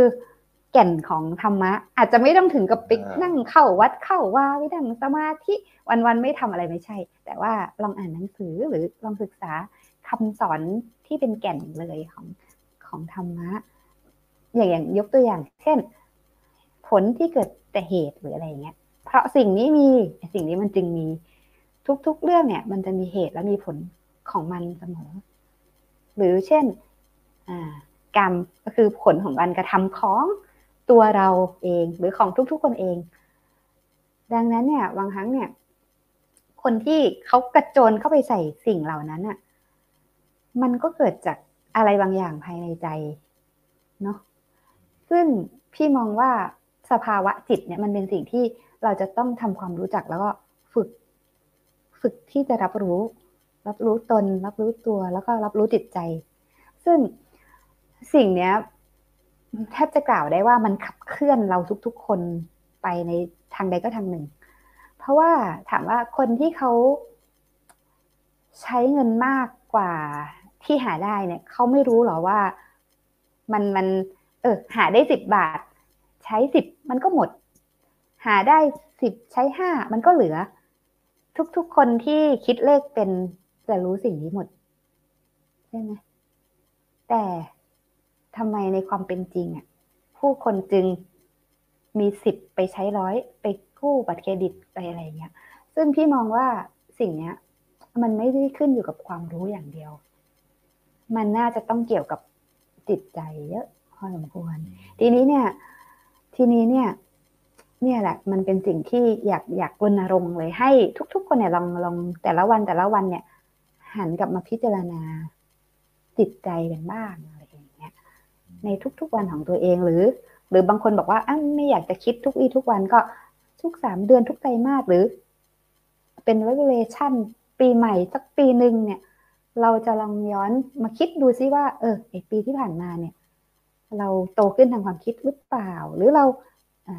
แก่นของธรรมะ อาจจะไม่ต้องถึงกับปิกนั่งเข้าวัดเข้าว่าไม่ดังสมาธิวันๆไม่ทำอะไรไม่ใช่ แต่ว่าลองอ่านหนังสือหรือลองศึกษาคำสอนที่เป็นแก่นเลยของของธรรมะ อย่างอย่างยกตัวอย่าง เช่น ผลที่เกิดแต่เหตุหรืออะไรอย่างเงี้ยเพ ราะสิ่งนี้มีสิ่งนี้มันจึงมีทุกๆเรื่องเนี่ย มันจะมีเหตุและมีผลของมันเสมอ หรือเช่นกรรมก็คือผลของการกระทำของตัวเราเองหรือของทุกๆ คนเอง ดังนั้นเนี่ยบางครั้งเนี่ย คนที่เขากระโจนเข้าไปใส่สิ่งเหล่านั้นอะมันก็เกิดจากอะไรบางอย่างภายในใจเนาะซึ่งพี่มองว่าสภาวะจิตเนี่ยมันเป็นสิ่งที่ เราจะต้องทำความรู้จักแล้วก็ฝึก ฝึกที่จะรับรู้ รับรู้ตน รับรู้ตัวแล้วก็รับรู้จิตใจ ซึ่งสิ่งเนี้ยแทบจะกล่าวได้ว่ามันขับเคลื่อนเราทุกๆ คนไปในทางใดก็ทางหนึ่ง เพราะว่าถามว่าคนที่เขาใช้เงินมากกว่าที่หาได้เนี่ยเขาไม่รู้หรอว่ามันมัน เออหาได้สิบบาท ใช้สิบมันก็หมด หาได้สิบใช้ห้ามันก็เหลือ ทุกๆคนที่คิดเลขเป็นจะรู้สิ่งนี้หมดใช่ไหมแต่ทำไมในความเป็นจริงอะผู้คนจึงมีสิบไปใช้ร้อยไปกู้บัตรเครดิตไปอะไรเงี้ย ซึ่งพี่มองว่าสิ่งเนี้ย มันไม่ได้ขึ้นอยู่กับความรู้อย่างเดียว มันน่าจะต้องเกี่ยวกับจิตใจเยอะพอสมควร ทีนี้เนี่ย ทีนี้เนี่ย เนี่ยแหละมันเป็นสิ่งที่อยากอยากรณรงค์เลยให้ทุก ๆ คนเนี่ยลองลองแต่ละวันแต่ละวันเนี่ย หันกลับมาพิจารณาจิตใจกันบ้างอะไรอย่างเงี้ย ในทุก ๆ วันของตัวเองหรือ หรือบางคนบอกว่าอ้าไม่อยากจะคิดทุกวี่ทุกวันก็ทุกสามเดือนทุกไตรมาสหรือ เป็น regulation ปีใหม่สักปีหนึ่งเนี่ย เราจะลองย้อนมาคิดดูซิว่า เออไอปีที่ผ่านมาเนี่ย เราโตขึ้นทางความคิดหรือเปล่า หรือเรา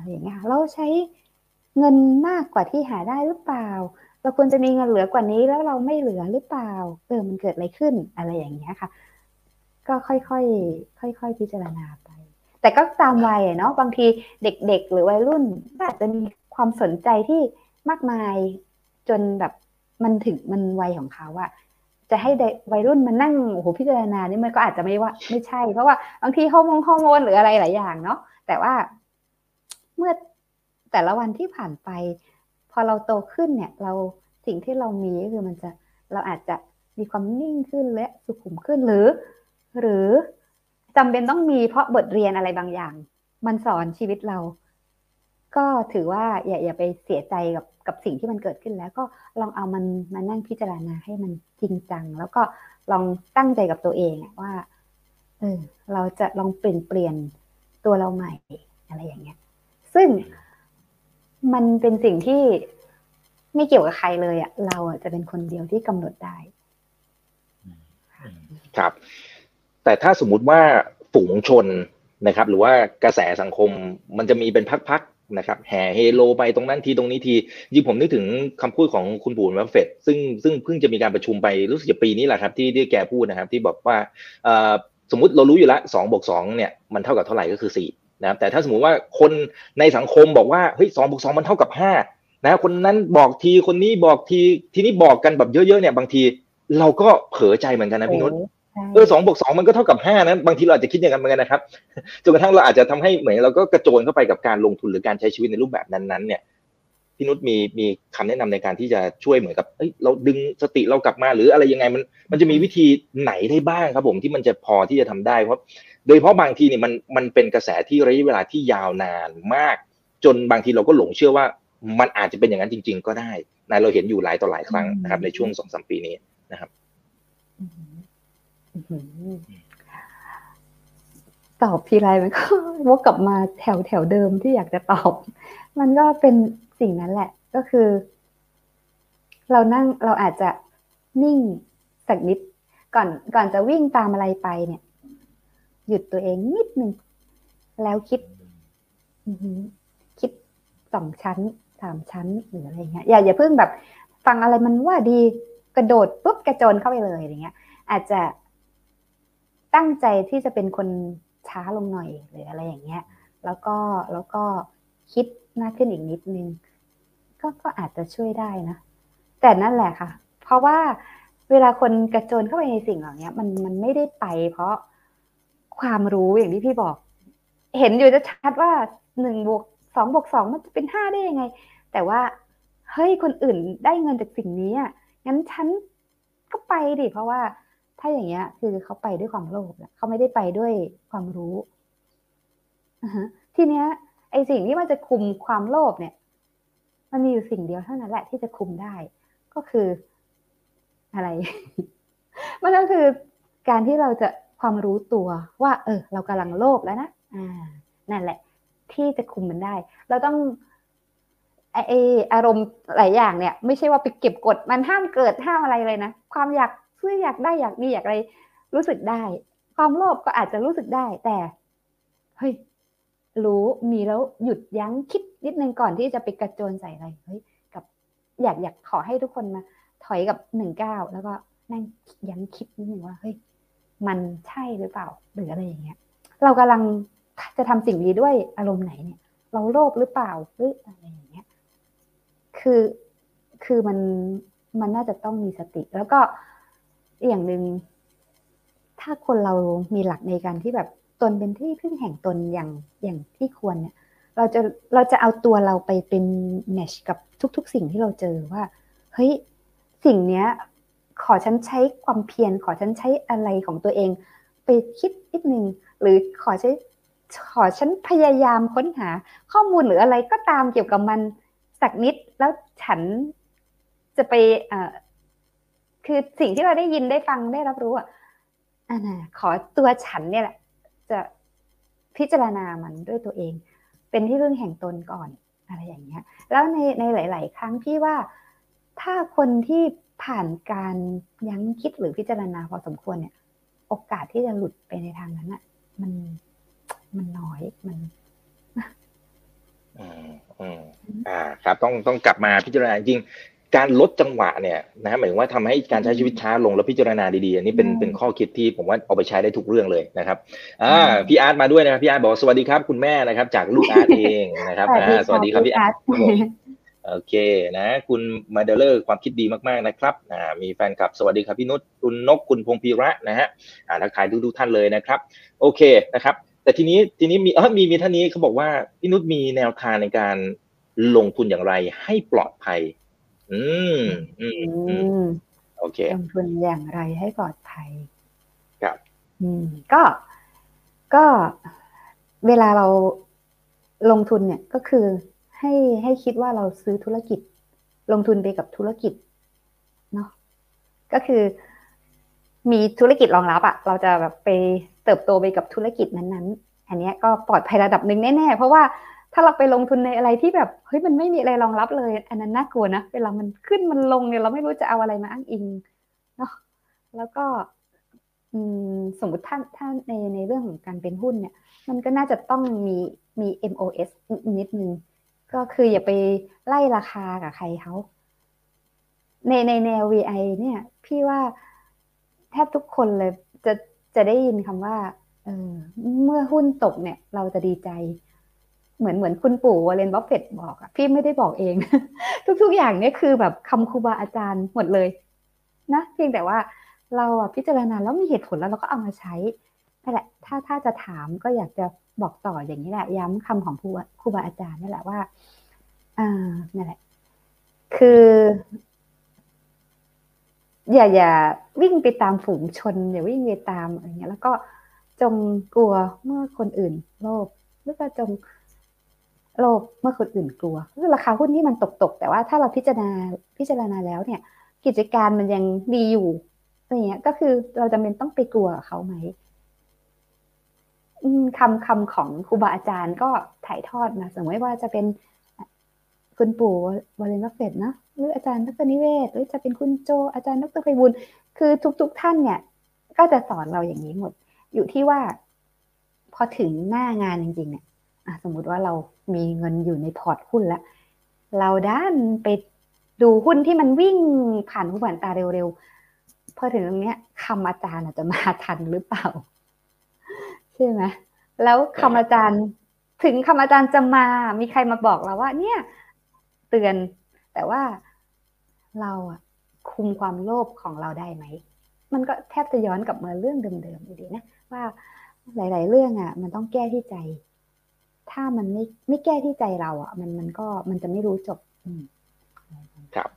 อย่างเงี้ยเราใช้เงินมากกว่าที่หาได้หรือเปล่า เราควรจะมีเงินเหลือกว่านี้แล้วเราไม่เหลือหรือเปล่า เออ มันเกิดอะไรขึ้นอะไรอย่างเงี้ยค่ะ ก็ค่อยๆค่อยๆพิจารณาไป แต่ก็ตามวัยเนาะบางทีเด็กๆ หรือวัยรุ่นอาจจะมีความสนใจที่มากมายจนแบบมันถึงมันวัยของเขาอะจะให้วัยรุ่นมานั่งโอ้โหพิจารณานี่มันก็อาจจะไม่ว่าไม่ใช่ เพราะว่าบางทีฮอร์โมนฮอร์โมนหรืออะไรหลายอย่างเนาะแต่ว่า เมื่อแต่ละวันที่ผ่านไป พอเราโตขึ้นเนี่ย เราสิ่งที่เรามีก็คือมันจะเราอาจจะมีความนิ่งขึ้นและสุขุมขึ้นหรือ หรือจำเป็นต้องมีเพราะบทเรียนอะไรบางอย่าง มันสอนชีวิตเรา ก็ถือว่าอย่าอย่าไปเสียใจกับกับสิ่งที่มันเกิดขึ้นแล้วก็ลองเอามันมานั่งพิจารณาให้มันจริงจัง แล้วก็ลองตั้งใจกับตัวเองว่าเออเราจะลองเปลี่ยนเปลี่ยนตัวเราใหม่อะไรอย่างเงี้ย ซึ่งมันเป็นสิ่งที่ไม่เกี่ยวกับใครเลยอะ่ะเราอะจะเป็นคนเดียวที่กำหนดได้ ครับ แต่ถ้าสมมุติว่าฝูงชนนะครับ หรือว่ากระแสสังคมมันจะมีเป็นพักๆนะครับ แห่เฮโลไปตรงนั้นทีตรงนี้ทียิ่งผมนึกถึงคำพูดของคุณปู่วัฟเฟตซึ่งซึ่งเพิ่งจะมีการประชุมไปรู้สึกจะปีนี้แหละครับ ที่ที่แกพูดนะครับ ที่บอกว่าสมมติเรารู้อยู่แล้วสองบวกสองเนี่ยมันเท่ากับเท่าไหร่ก็คือสี่ นะครับแต่ถ้าสมมติว่าคนในสังคมบอกว่าเฮ้ยสองบวกสองมันเท่ากับห้านะคนนั้นบอกทีคนนี้บอกทีทีนี้บอกกันแบบเยอะๆเนี่ยบางทีเราก็เผลอใจเหมือนกันนะพี่นุชเออสองบวกสองมันก็เท่ากับห้านะบางทีเราอาจจะคิดอย่างนั้นเหมือนกันนะครับจนกระทั่งเราอาจจะทำให้เหมือนเราก็กระโจนเข้าไปกับการลงทุนหรือการใช้ชีวิตในรูปแบบนั้นๆเนี่ยพี่นุชมีมีคำแนะนำในการที่จะช่วยเหมือนกับเอ้ยเราดึงสติเรากลับมาหรืออะไรยังไงมันมันจะมีวิธีไหนได้บ้างครับผมที่มันจะพอที่จะทำได้เพราะ โดยเฉพาะบางทีเนี่ยมันมันเป็นกระแสที่ระยะเวลาที่ยาวนานมาก จนบางทีเราก็หลงเชื่อว่ามันอาจจะเป็นอย่างนั้นจริง ๆ ก็ได้นะเราเห็นอยู่หลายต่อหลายครั้งนะครับ ในช่วงสองสามปีนี้นะครับตอบทีไรมันก็วกกลับมาแถวแถวเดิมที่อยากจะตอบ มันก็เป็นสิ่งนั้นแหละ ก็คือ เรานั่งเราอาจจะนิ่งสักนิดก่อนก่อนจะวิ่งตามอะไรไปเนี่ย หยุดตัวเองนิดหนึ่งแล้วคิดคิดสองชั้นสามชั้นหรืออะไรเงี้ยอย่าอย่าเพิ่งแบบฟังอะไรมันว่าดีกระโดดปุ๊บกระโจนเข้าไปเลยอย่างเงี้ย อาจจะตั้งใจที่จะเป็นคนช้าลงหน่อยหรืออะไรอย่างเงี้ย แล้วก็แล้วก็คิดมากขึ้นอีกนิดนึงก็ก็อาจจะช่วยได้นะแต่นั่นแหละค่ะ เพราะว่าเวลาคนกระโจนเข้าไปในสิ่งเหล่านี้มันมันไม่ได้ไป เพราะ ความรู้อย่างที่พี่บอก เห็นอยู่จะชัดว่าหนึ่งบวกสองบวกสองมันจะเป็นห้าได้ยังไง แต่ว่าเฮ้ยคนอื่นได้เงินจากสิ่งนี้อะงั้นฉันก็ไปดิเพราะว่าถ้าอย่างเงี้ย คือเขาไปด้วยความโลภเขาไม่ได้ไปด้วยความรู้ทีเนี้ย ไอสิ่งที่มันจะคุมความโลภเนี่ย มันมีอยู่สิ่งเดียวเท่านั้นแหละที่จะคุมได้ ก็คืออะไร มันก็คือการที่เราจะ ความรู้ตัวว่า เออ เรากำลังโลภแล้วนะอ่านั่นแหละ ที่จะคุมมันได้ เราต้องไออารมณ์หลายอย่างเนี่ย ไม่ใช่ว่าไปเก็บกดมันห้ามเกิดห้ามอะไรเลยนะความอยากเพื่ออยากได้อยากมีอยากอะไร รู้สึกได้ ความโลภก็อาจจะรู้สึกได้ แต่เฮ้ยรู้มีแล้วหยุดยั้งคิดนิดนึงก่อนที่จะไปกระโจนใส่อะไรเฮ้ยกับอยากอยากขอให้ทุกคนมา ถอยกับหนึ่งเก้าแล้วก็นั่งยั้งคิดนิดนึงว่าเฮ้ย มันใช่หรือเปล่าหรืออะไรอย่างเงี้ย เรากำลังจะทำสิ่งนี้ด้วยอารมณ์ไหนเนี่ย เราโลภหรือเปล่าหรืออะไรอย่างเงี้ย คือคือมันมันน่าจะต้องมีสติ แล้วก็อย่างหนึ่งถ้าคนเรามีหลักในการที่แบบตนเป็นที่พึ่งแห่งตนอย่างอย่างที่ควรเนี่ย เราจะเราจะเอาตัวเราไปเป็นแมชกับทุก ๆ สิ่งที่เราเจอว่าเฮ้ยสิ่งเนี้ย ขอฉันใช้ความเพียรขอฉันใช้อะไรของตัวเอง ไปคิดนิดนึงหรือขอใช้ขอฉันพยายามค้นหาข้อมูลหรืออะไรก็ตามเกี่ยวกับมันสักนิดแล้วฉันจะไปคือสิ่งที่เราได้ยินได้ฟังได้รับรู้อะอ่านะขอตัวฉันเนี่ยแหละ จะพิจารณามันด้วยตัวเอง เป็นที่เรื่องแห่งตนก่อนอะไรอย่างเงี้ย แล้วในในหลาย ๆ ครั้งพี่ว่า ถ้าคนที่ผ่านการยั้งคิดหรือพิจารณาพอสมควรเนี่ย โอกาสที่จะหลุดไปในทางนั้นอะ มันมันน้อยมันอืมอืมอ่า ครับ ต้องต้องกลับมาพิจารณาจริงการลดจังหวะเนี่ยนะหมายถึงว่าทำให้การใช้ชีวิตช้าลงแล้วพิจารณาดีๆอันนี้เป็นเป็นข้อคิดที่ผมว่าเอาไปใช้ได้ทุกเรื่องเลยนะครับอ่าพี่อาร์ตมาด้วยนะครับพี่อาร์ตบอกสวัสดีครับ คุณแม่นะครับ จากลูกอาร์ตเองนะครับสวัสดีครับพี่อาร์ต โอเคนะ คุณมาเดลเลอร์ความคิดดีมากๆนะครับอ่ามีแฟนคลับสวัสดีครับพี่นุชคุณนกคุณพงพีระนะฮะอ่าทักทายทุกๆท่านเลยนะครับ โอเคนะครับ แต่ทีนี้ทีนี้มีเออมีมีท่านนี้เขาบอกว่าพี่นุชมีแนวทางในการลงทุนอย่างไรให้ปลอดภัย อืมอืมอืมโอเคลงทุนอย่างไรให้ปลอดภัย ครับ อืม ก็ก็เวลาเราลงทุนเนี่ยก็คือ ให้ให้คิดว่าเราซื้อธุรกิจ ลงทุนไปกับธุรกิจเนาะก็คือ มีธุรกิจรองรับอะเราจะแบบไปเติบโตไปกับธุรกิจนั้นๆ อันนี้ก็ปลอดภัยระดับหนึ่งแน่ๆเพราะว่าถ้าเราไปลงทุนในอะไรที่แบบเฮ้ยมันไม่มีอะไรรองรับเลย อันนั้นน่ากลัวนะเวลามันขึ้นมันลงเนี่ยเราไม่รู้จะเอาอะไรมาอ้างอิงเนาะแล้วก็สมมติท่านท่านในในเรื่องของการเป็นหุ้นเนี่ย มันก็น่าจะต้องมีมี MOS นิดนึง ก็คืออย่าไปไล่ราคากับใครเขาในในแนว VI เนี่ย พี่ว่าแทบทุกคนเลยจะจะได้ยินคำว่าเออเมื่อหุ้นตกเนี่ย เราจะดีใจ เหมือนเหมือนคุณปู่วอร์เรนบัฟเฟตต์บอกอะพี่ไม่ได้บอกเอง ทุก ๆ อย่างเนี่ยคือแบบคำครูบาอาจารย์หมดเลย นะเพียงแต่ว่าเราอะพิจารณาแล้วมีเหตุผลแล้วเราก็เอามาใช้นั่นแหละ ถ้าถ้าจะถามก็อยากจะ บอกต่ออย่างนี้แหละ ย้ำคำของครูครูบาอาจารย์นั่แหละว่าอ่านั่นแหละ คือ อย่าอย่าวิ่งไปตามฝูงชน อย่าวิ่งไปตามอะไรเงี้ย แล้วก็จงกลัวเมื่อคนอื่น โลภหรือก็จงโลภเมื่อคนอื่นกลัวคือราคาหุ้นที่มันตกตกแต่ว่าถ้าเราพิจารณาพิจารณาแล้วเนี่ย กิจการมันยังดีอยู่อะไรเงี้ย ก็คือเราจำเป็นต้องไปกลัวเขาไหม คำคำของครูบาอาจารย์ก็ถ่ายทอดมาสมมติว่าจะเป็นคุณปู่วอร์เรนบัฟเฟตต์นะหรืออาจารย์ดร.นิเวศน์ หรือจะเป็นคุณโจ อาจารย์ดร.ไพบูลย์คือทุกๆท่านเนี่ย ก็จะสอนเราอย่างนี้หมด อยู่ที่ว่า พอถึงหน้างานจริงๆเนี่ยสมมุติว่าเรามีเงินอยู่ในพอร์ตหุ้นแล้ว เราด้านไปดูหุ้นที่มันวิ่งผ่านหูผ่านตาเร็วๆพอถึงตรงเนี้ยคำอาจารย์อาจจะมาทันหรือเปล่า ใช่ไหมแล้วคำอาจารย์ถึงคำอาจารย์จะมา มีใครมาบอกเราว่า เนี่ย เตือน แต่ว่าเราอะคุมความโลภของเราได้ไหม มันก็แทบจะย้อนกลับมาเรื่องเดิมๆอยู่ดีนะว่าหลาย ๆ เรื่องอะมันต้องแก้ที่ใจ ถ้ามันไม่ไม่แก้ที่ใจเราอะมันมันก็มันจะไม่รู้จบอืมครับ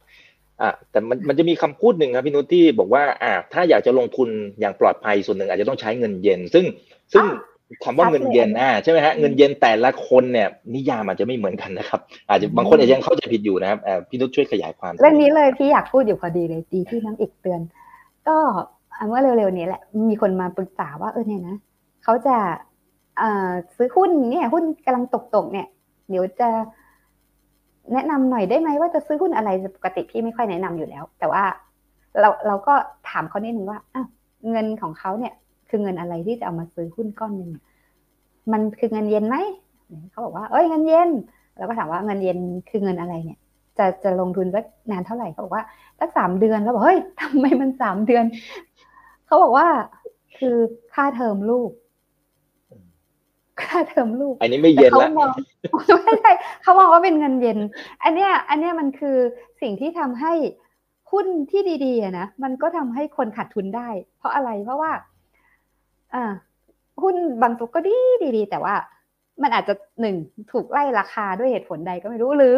อ่าแต่มันมันจะมีคำพูดหนึ่งครับพี่นุชที่บอกว่าอ่าถ้าอยากจะลงทุนอย่างปลอดภัยส่วนหนึ่งอาจจะต้องใช้เงินเย็น ซึ่ง ซึ่งคำว่าเงินเย็นอ่าใช่ไหมฮะเงินเย็นแต่ละคนเนี่ยนิยามอาจจะไม่เหมือนกันนะครับ อาจจะบางคนอาจจะยังเข้าใจผิดอยู่นะครับอ่าพี่นุชช่วยขยายความเรื่องนี้เลยพี่อยากพูดอยู่พอดีเลยดีที่น้องเอกเตือน ก็เมื่อเร็วๆนี้แหละมีคนมาปรึกษาว่าเออเนี่ยนะเขาจะเอ่อซื้อหุ้นเนี่ย หุ้นกำลังตกๆเนี่ย เดี๋ยวจะแนะนำหน่อยได้ไหมว่าจะซื้อหุ้นอะไรปกติพี่ไม่ค่อยแนะนำอยู่แล้ว แต่ว่าเราเราก็ถามเขานิดนึงว่าอ้าวเงินของเขาเนี่ย คือเงินอะไรที่จะเอามาซื้อหุ้นก้อนหนึ่งมันคือเงินเย็นไหมเขาบอกว่า เอ้ยเงินเย็นเราก็ถามว่าเงินเย็นคือเงินอะไรเนี่ย จะจะลงทุนสักนานเท่าไหร่เขาบอกว่าสักสามเดือนแล้วบอกเฮ้ยทำไมมันสามเดือนเขาบอกว่าคือค่าเทอมลูกค่าเทอมลูก อันนี้ไม่เย็นเขาแล้วมองไม่ใช่เขามองว่าเป็นเงินเย็น อันเนี้ย อันเนี้ยมันคือสิ่งที่ทำให้หุ้นที่ดีๆอะนะมันก็ทำให้คนขาดทุนได้ เพราะอะไรเพราะว่าอ่า หุ้นบางตัวก็ดีดีๆแต่ว่ามันอาจจะหนึ่งถูกไล่ราคาด้วยเหตุผลใดก็ไม่รู้หรือ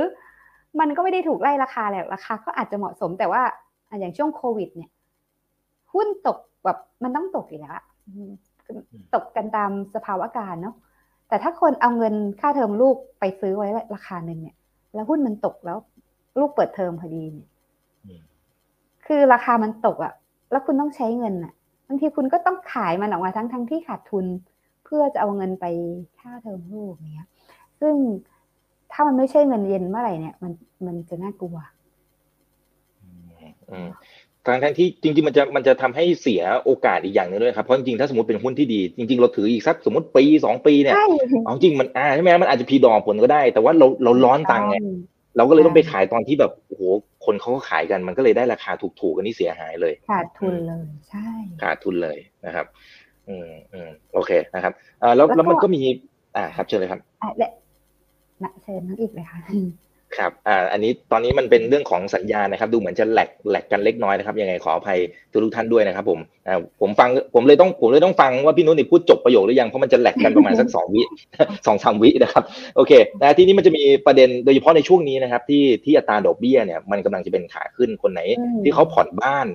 มันก็ไม่ได้ถูกไล่ราคาแหละราคาก็อาจจะเหมาะสมแต่ว่าอะอย่างช่วงโควิด เนี่ย หุ้นตกแบบมันต้องตกอยู่แล้วอะอืมตกกันตามสภาวะการเนาะแต่ถ้าคนเอาเงินค่าเทอมลูกไปซื้อไว้ราคาหนึ่งเนี่ย แล้วหุ้นมันตกแล้ว ลูกเปิดเทอมพอดีเนี่ยอืมคือราคามันตกอะ่ะ แล้วคุณต้องใช้เงินอะ่ะบางทีคุณก็ต้องขายมันออกมาทั้งทั้งที่ขาดทุน เพื่อจะเอาเงินไปค่าเทอมลูกเนี้ย ซึ่งถ้ามันไม่ใช่เงินเย็นเมื่อไหร่เนี่ย มันมันจะน่ากลัวอืมทางทั้งที่จริงๆมันจะมันจะทำให้เสียโอกาสอีกอย่างหนึงด้วยครับเพราะจริงๆถ้าสมมติเป็นหุ้นที่ดี จริง ๆ เราถืออีกสักสมมติปีสองปีเนี่ยใช่เอาจริงมันอ่าใช่ไหมมันอาจจะพีดอกผลก็ได้ แต่ว่าเราเราร้อนตังค์ไง เราก็เลยต้องไปขายตอนที่แบบโอ้โหคนเขาก็ขายกันมันก็เลยได้ราคาถูกๆกันนี่เสียหายเลยขาดทุนเลยใช่ขาดทุนเลยนะครับ อืมอืมโอเคนะครับอ่าแล้วแล้วมันก็มี อ่าครับเชิญเลยครับอะเดะนะเชิญน้องอีกเลยค่ะ ครับอ่าอันนี้ตอนนี้มันเป็นเรื่องของสัญญาณนะครับ ดูเหมือนจะแหลกแหลกกันเล็กน้อยนะครับ ยังไงขออภัยทุกท่านด้วยนะครับผมอ่าผมฟังผมเลยต้องผมเลยต้องฟังว่าพี่นุ่นนี่พูดจบประโยคหรือยัง เพราะมันจะแหลกกันประมาณสักสองวิสองสามวินะครับโอเคนะทีนี้มันจะมีประเด็นโดยเฉพาะในช่วงนี้นะครับ ที่ที่อัตราดอกเบี้ยเนี่ยมันกำลังจะเป็นขาขึ้นคนไหนอืมที่เขาผ่อนบ้าน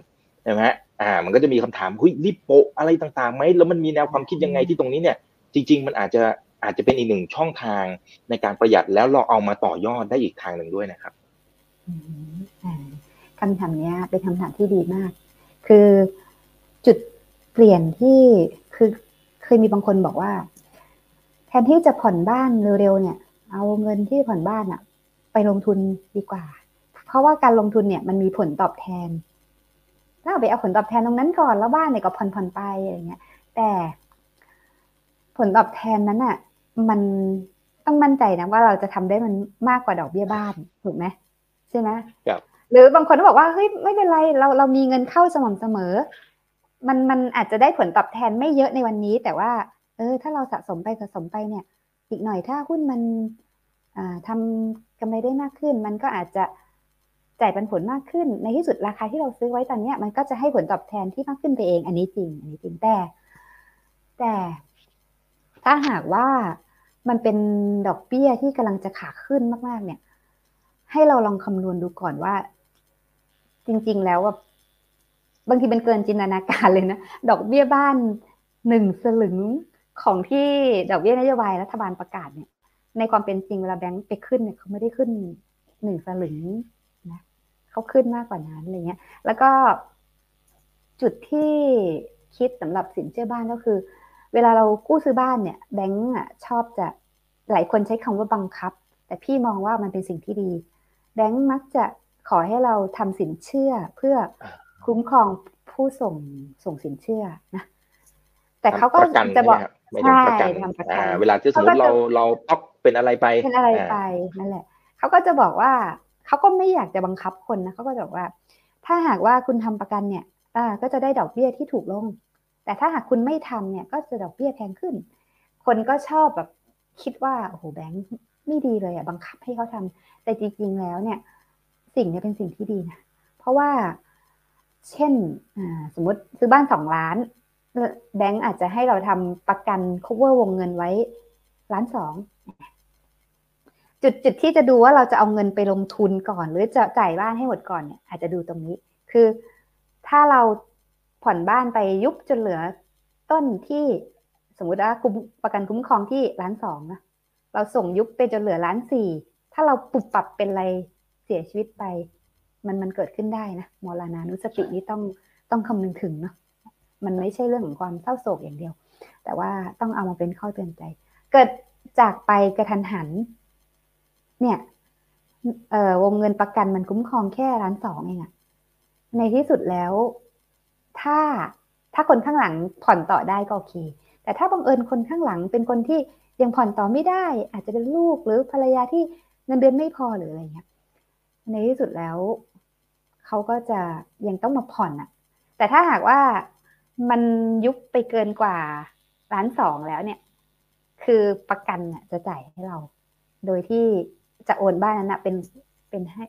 ใช่ไหมฮะอ่า มันก็จะมีคำถามเฮ้ยรีบโปะอะไรต่างๆไหมแล้วมันมีแนวความคิดยังไงที่ตรงนี้เนี่ยจริง ๆ มันอาจจะ อาจจะเป็นอีกหนึ่งช่องทางในการประหยัดแล้วเราเอามาต่อยอดได้อีกทางหนึ่งด้วยนะครับคำถามเนี้ยเป็นคำถามที่ดีมาก คือจุดเปลี่ยนที่คือเคยมีบางคนบอกว่า แทนที่จะผ่อนบ้านเร็วๆเนี่ย เอาเงินที่ผ่อนบ้านอะไปลงทุนดีกว่า เพราะว่าการลงทุนเนี่ยมันมีผลตอบแทนถ้าเอาไปเอาผลตอบแทนตรงนั้นก่อนแล้วบ้านเนี่ยก็ผ่อนผ่อนๆไปอะไรเงี้ย แต่ผลตอบแทนนั้นอะ มันต้องมั่นใจนะว่าเราจะทำได้มันมากกว่าดอกเบี้ยบ้านถูกไหมใช่ไหมครับหรือบางคนก็บอกว่าเฮ้ยไม่เป็นไรเราเรามีเงินเข้าสม่ำเสมอ มันมันอาจจะได้ผลตอบแทนไม่เยอะในวันนี้ แต่ว่า เออ ถ้าเราสะสมไปสะสมไปเนี่ย อีกหน่อยถ้าหุ้นมันอ่าทำกำไรได้มากขึ้น มันก็อาจจะจ่ายปันผลมากขึ้น ในที่สุดราคาที่เราซื้อไว้ตอนเนี้ยมันก็จะให้ผลตอบแทนที่มากขึ้นไปเอง อันนี้จริง อันนี้จริงแต่ แต่ ถ้าหากว่า มันเป็นดอกเบี้ยที่กำลังจะขาขึ้นมากๆ เนี่ย ให้เราลองคำนวณดูก่อนว่า จริง ๆ แล้วแบบบางทีเป็นเกินจินตนาการเลยนะ ดอกเบี้ยบ้านหนึ่งสลึงของที่ดอกเบี้ยนโยบายรัฐบาลประกาศเนี่ย ในความเป็นจริงเวลาแบงก์ไปขึ้นเนี่ยเขาไม่ได้ขึ้นหนึ่งสลึงนะเขาขึ้นมากกว่านั้นอะไรเงี้ย แล้วก็จุดที่คิดสำหรับสินเชื่อบ้านก็คือ เวลาเรากู้ซื้อบ้านเนี่ยแบงก์อะชอบจะหลายคนใช้คำว่าบังคับ แต่พี่มองว่ามันเป็นสิ่งที่ดี แบงก์มักจะขอให้เราทำสินเชื่อเพื่อคุ้มครองผู้ส่งส่งสินเชื่อนะแต่เขาก็ประกันจะบอกใช่ไหมครับไม่ถึงประกันใช่ทำประกันอ่าเวลาที่สมมติเขาก็จะเราเราป๊อกเป็นอะไรไปเป็นอะไรอ่าไปนั่นแหละเขาก็จะบอกว่าเขาก็ไม่อยากจะบังคับคนนะเขาก็จะบอกว่า ถ้าหากว่าคุณทำประกันเนี่ยอ่าก็จะได้ดอกเบี้ยที่ถูกลง แต่ถ้าหากคุณไม่ทำเนี่ยก็จะดอกเบี้ยแพงขึ้น คนก็ชอบแบบคิดว่าโอ้โหแบงค์ไม่ดีเลยอะบังคับให้เขาทำแต่จริงๆแล้วเนี่ย สิ่งเนี้เป็นสิ่งที่ดีนะ เพราะว่าเช่นอ่าสมมติซื้อบ้านสองล้าน แบงก์อาจจะให้เราทำประกัน cover วงเงินไว้ล้านสองจุดจุดที่จะดูว่าเราจะเอาเงินไปลงทุนก่อน หรือจะจ่ายบ้านให้หมดก่อนเนี่ยอาจจะดูตรงนี้ คือถ้าเรา ผ่อนบ้านไปยุบจนเหลือต้นที่สมมติว่าคุ้มประกันคุ้มครองที่ล้านสองนะเราส่งยุบไปจนเหลือล้านสี่ถ้าเราปุบปรับเป็นอะไรเสียชีวิตไป มันมันเกิดขึ้นได้นะมรณานุสตินี้ต้องต้องคำนึงถึงเนาะมันไม่ใช่เรื่องของความเศร้าโศกอย่างเดียว แต่ว่าต้องเอามาเป็นข้อเตือนใจ เกิดจากไปกระทันหัน เนี่ยเออวงเงินประกันมันคุ้มครองแค่ล้านสองเองอะในที่สุดแล้ว ถ้าถ้าคนข้างหลังผ่อนต่อได้ก็โอเค แต่ถ้าบังเอิญคนข้างหลังเป็นคนที่ยังผ่อนต่อไม่ได้ อาจจะเป็นลูกหรือภรรยาที่เงินเดือนไม่พอหรืออะไรเงี้ยในที่สุดแล้วเขาก็จะยังต้องมาผ่อนอะแต่ถ้าหากว่ามันยุบไปเกินกว่าล้านสองแล้วเนี่ย คือประกันน่ะจะจ่ายให้เรา โดยที่จะโอนบ้านนั้นนะเป็นเป็นให้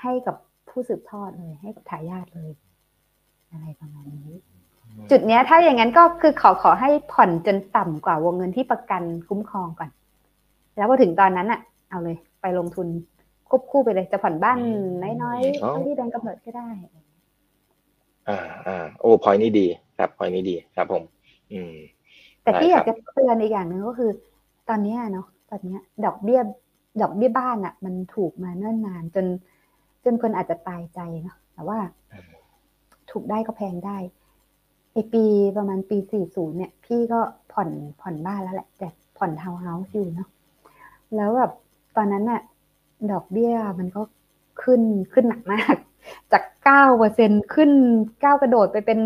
ให้กับผู้สืบทอดเลยให้กับทายาทเลย อะไรประมาณนี้ จุดเนี้ยถ้าอย่างนั้นก็คือขอขอให้ผ่อนจนต่ำกว่าวงเงินที่ประกันคุ้มครองก่อน แล้วพอถึงตอนนั้นอะเอาเลย ไปลงทุนควบคู่ไปเลยจะผ่อนบ้านน้อยๆเท่าที่แบงก์กำหนดก็ได้ อ่าอ่าโอ้พอยนี้ดี ครับพอยนี้ดีครับผม อืม แต่ที่ได้อครับยากจะเตือนอีกอย่างหนึ่งก็คือ ตอนเนี้ยเนาะตอนเนี้ยดอกเบี้ยดอกเบี้ยบ้านอะ่ะ มันถูกมาเนิ่นนานจน จนคนอาจจะตายใจเนาะแต่ว่า ถูกได้ก็แพงได้ไอปีประมาณปี 40 เนี่ย พี่ก็ผ่อนผ่อนบ้านแล้วแหละ แต่ผ่อนทาวน์เฮาส์อยู่เนาะแล้วแบบตอนนั้นน่ะดอกเบี้ยมันก็ขึ้นขึ้นหนักมาก จากเก้าเปอร์เซ็นต์ขึ้นก้าวกระโดดไปเป็น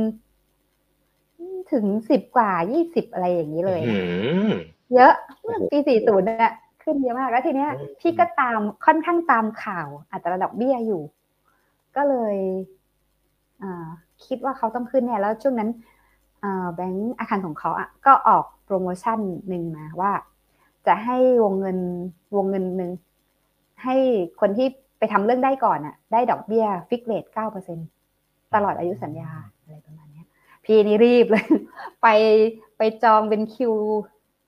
ถึงสิบกว่ายี่สิบอะไรอย่างนี้เลยอืมเยอะเมื่อปีสี่ศูนย์เนี่ยขึ้นเยอะมากแล้วทีเนี้ยอืมพี่ก็ตามค่อนข้างตามข่าวอัตราดอกเบี้ยอยู่ ก็เลยอ่า คิดว่าเขาต้องขึ้นแน่แล้วช่วงนั้นแบงก์อาคารสงเคราะห์อะก็ออกโปรโมชั่นหนึ่งมาว่า จะให้วงเงินวงเงินหนึ่งให้คนที่ไปทำเรื่องได้ก่อนอะ ได้ดอกเบี้ย fixed rate เก้าเปอร์เซ็นต์ตลอดอายุสัญญาอะไรประมาณนี้พี่นี่รีบเลย ไปไปจองเป็นคิว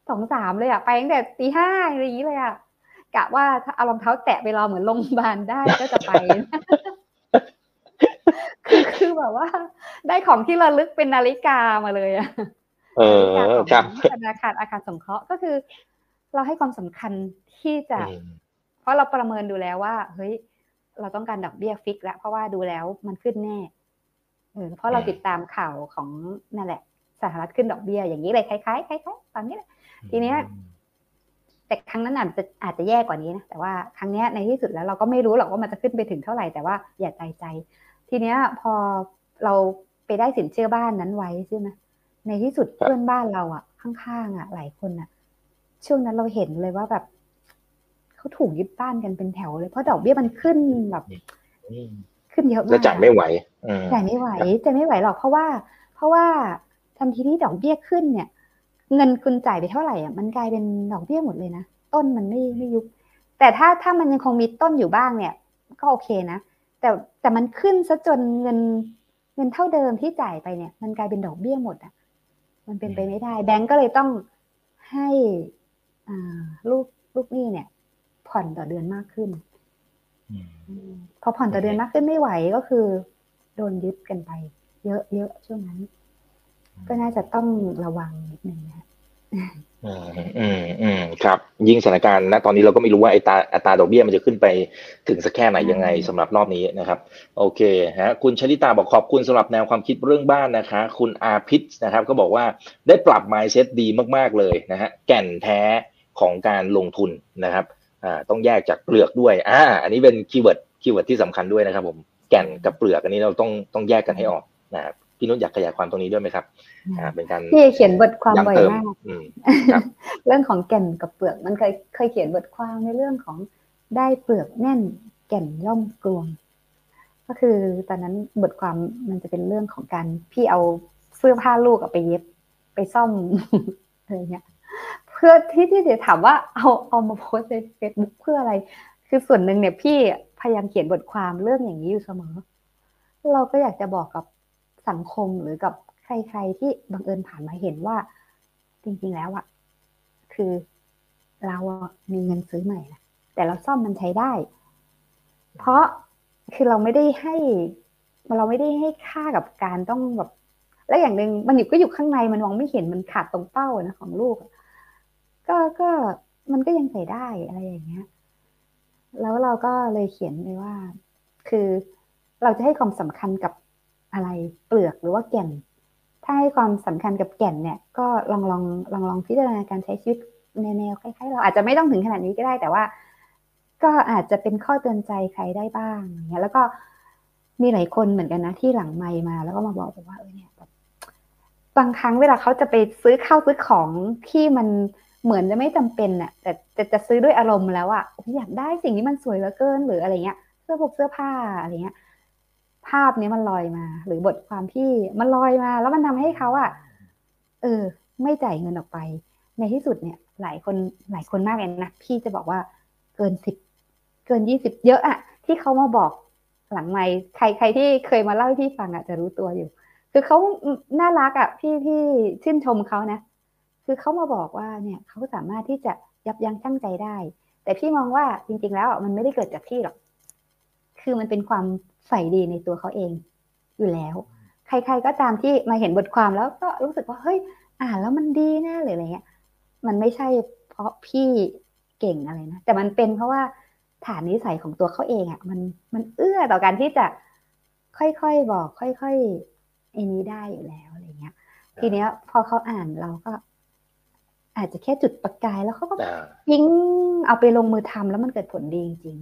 สองสามเลยอะ ไปตั้งแต่ตีห้าอะไรอย่างนี้เลยอะกะว่าถ้าเอารองเท้าแตะไปรอเหมือนโรงพยาบาลได้ก็จะไป คือคือแบบว่า ได้ของที่ระลึกเป็นนาฬิกามาเลยอะเออนาฬิคการับของธนาคารอาคารสงเคราะห์ก็คือ เราให้ความสำคัญที่จะอืมเพราะเราประเมินดูแล้วว่า เฮ้ย เราต้องการดอกเบี้ยฟิกแล้วเพราะว่าดูแล้วมันขึ้นแน่เออเพราะเราติดตามข่าวของนั่นแหละสหรัฐขึ้นดอกเบี้ยอย่างนี้เลยคล้ายๆคล้ายๆตอนนี้แหละทีเนี้ยแต่ครั้งนั้นอาจจะอาจจะแย่กว่านี้นะแต่ว่าครั้งเนี้ยในที่สุดแล้วเราก็ไม่รู้หรอกว่ามันจะขึ้นไปถึงเท่าไหร่แต่ว่าอย่าใจใจ ทีเนี้ยพอเราไปได้สินเชื่อบ้านนั้นไว้ใช่ไหมในที่สุดครับเพื่อนบ้านเราอะ ข้างๆอะ หลายคนอะ ช่วงนั้นเราเห็นเลยว่าแบบเขาถูกยึดบ้านกันเป็นแถวเลยเพราะดอกเบี้ยมันขึ้นแบบอืมขึ้นเยอะมากแล้วจ่ายไม่ไหวอืมจ่ายไม่ไหวจ่ายไม่ไหวหรอกเพราะว่า เพราะว่าทันทีที่ดอกเบี้ยขึ้นเนี่ย เงินคุณจ่ายไปเท่าไหร่อะมันกลายเป็นดอกเบี้ยหมดเลยนะต้นมันไม่ไม่ยุบแต่ถ้าถ้ามันยังคงมีต้นอยู่บ้างเนี่ย ก็โอเคนะแต่ แต่มันขึ้นซะจนเงินเงินเท่าเดิมที่จ่ายไปเนี่ย มันกลายเป็นดอกเบี้ยหมดอะ มันเป็นไปไม่ได้ แบงก์ก็เลยต้องให้อ่าลูกลูกหนี้เนี่ย ผ่อนต่อเดือนมากขึ้นอืมอืมพอผ่อนต่อเดือนมากขึ้นไม่ไหวก็คือ โดนยึดกันไป เยอะเยอะช่วงนั้น ก็น่าจะต้องระวังนิดนึงนะ อืมอืมอืมครับ ยิ่งสถานการณ์ณตอนนี้เราก็ไม่รู้ว่าไอ้ตราอัตราดอกเบี้ยมันจะขึ้นไปถึงสักแค่ไหนยังไงสำหรับรอบนี้นะครับ โอเคฮะคุณชลิตาบอกขอบคุณสำหรับแนวความคิดเรื่องบ้านนะคะ คุณอาพิษนะครับ ก็บอกว่าได้ปรับ mindset ดีมากๆเลยนะฮะแก่นแท้ของการลงทุนนะครับอ่าต้องแยกจากเปลือกด้วยอ่าอันนี้เป็น keyword keyword ที่สำคัญด้วยนะครับผมแก่นกับเปลือกอันนี้เราต้องต้องแยกกันให้ออกนะครับ พี่นุ่นอยากขยายความตรงนี้ด้วยไหมครับอ่าเป็นการพี่เขียนบทความย้ำบ่อยเติมมากอืมเรื่องของแก่นกับเปลือกมันเคยเคยเขียนบทความในเรื่องของได้เปลือกแน่นแก่นย่อมกลวง ก็คือตอนนั้นบทความมันจะเป็นเรื่องของการพี่เอาเสื้อผ้าลูกอะไปเย็บไปซ่อมอะไรเงี้ยเพื่อที่ที่จะถามว่าเอาเอามาโพสต์ในเฟซบุ๊กเพื่ออะไร คือส่วนหนึ่งเนี่ยพี่พยายามเขียนบทความเรื่องอย่างนี้อยู่เสมอ เราก็อยากจะบอกกับ สังคมหรือกับใคร ๆ ที่บังเอิญผ่านมาเห็นว่า จริงๆแล้วอะคือเราอะมีเงินซื้อใหม่นะแต่เราซ่อมมันใช้ได้ เพราะคือเราไม่ได้ให้เราไม่ได้ให้ค่ากับการต้องแบบ และอย่างหนึ่งมันอยู่ก็อยู่ข้างในมันมองไม่เห็นมันขาดตรงเป้านะของลูก ก็ก็มันก็ยังใส่ได้อะไรอย่างเงี้ย แล้วเราก็เลยเขียนเลยว่า คือเราจะให้ความสำคัญกับ อะไรเปลือกหรือว่าแก่น ถ้าให้ความสำคัญกับแก่นเนี่ย ก็ลองลองลองลองพิจารณาการใช้ชีวิตในแนวคล้ายๆเราอาจจะไม่ต้องถึงขนาดนี้ก็ได้แต่ว่า ก็อาจจะเป็นข้อเตือนใจใครได้บ้างอย่างเงี้ยแล้วก็มีหลายคนเหมือนกันนะที่หลังไมมาแล้วก็มาบอกว่าเออเนี่ยแบบบางครั้งเวลาเขาจะไปซื้อข้าวซื้อของที่มันเหมือนจะไม่จำเป็นน่ะแต่จะจะซื้อด้วยอารมณ์แล้วอะอยากได้สิ่งนี้มันสวยเหลือเกินหรืออะไรเงี้ย เสื้อผกเสื้อผ้าอะไรเงี้ย ภาพนี้มันลอยมา หรือบทความที่มันลอยมา แล้วมันทำให้เขาอะเออ ไม่จ่ายเงินออกไป ในที่สุดเนี่ย หลายคนหลายคนมากเลยนะพี่จะบอกว่าเกินสิบเกินยี่สิบเยอะอะที่เขามาบอกหลังไม่ใครใครที่เคยมาเล่าให้พี่ฟังอะจะรู้ตัวอยู่ คือเขาน่ารักอะพี่พี่ชื่นชมเขานะคือเขามาบอกว่าเนี่ยเขาสามารถที่จะยับยั้งชั่งใจได้ แต่พี่มองว่าจริง ๆ แล้วมันไม่ได้เกิดจากพี่หรอก คือมันเป็นความ ใฝ่ดีในตัวเขาเองอยู่แล้ว ใคร ๆก็ตามที่มาเห็นบทความแล้วก็รู้สึกว่าเฮ้ยอ่านแล้วมันดีนะหรืออะไรเงี้ย มันไม่ใช่เพราะพี่เก่งอะไรนะแต่มันเป็นเพราะว่าฐานนิสัยของตัวเขาเองอะ่ะ มันมันเอื้อต่อการที่จะค่อยๆบอก ค่อยๆไอ้นี้ได้อยู่แล้วอะไรเงี้ย ทีเนี้ย พอเขาอ่านเราก็ อาจจะแค่จุดประกายแล้วเขาก็ยิงเอาไปลงมือทำแล้วมันเกิดผลดีจริง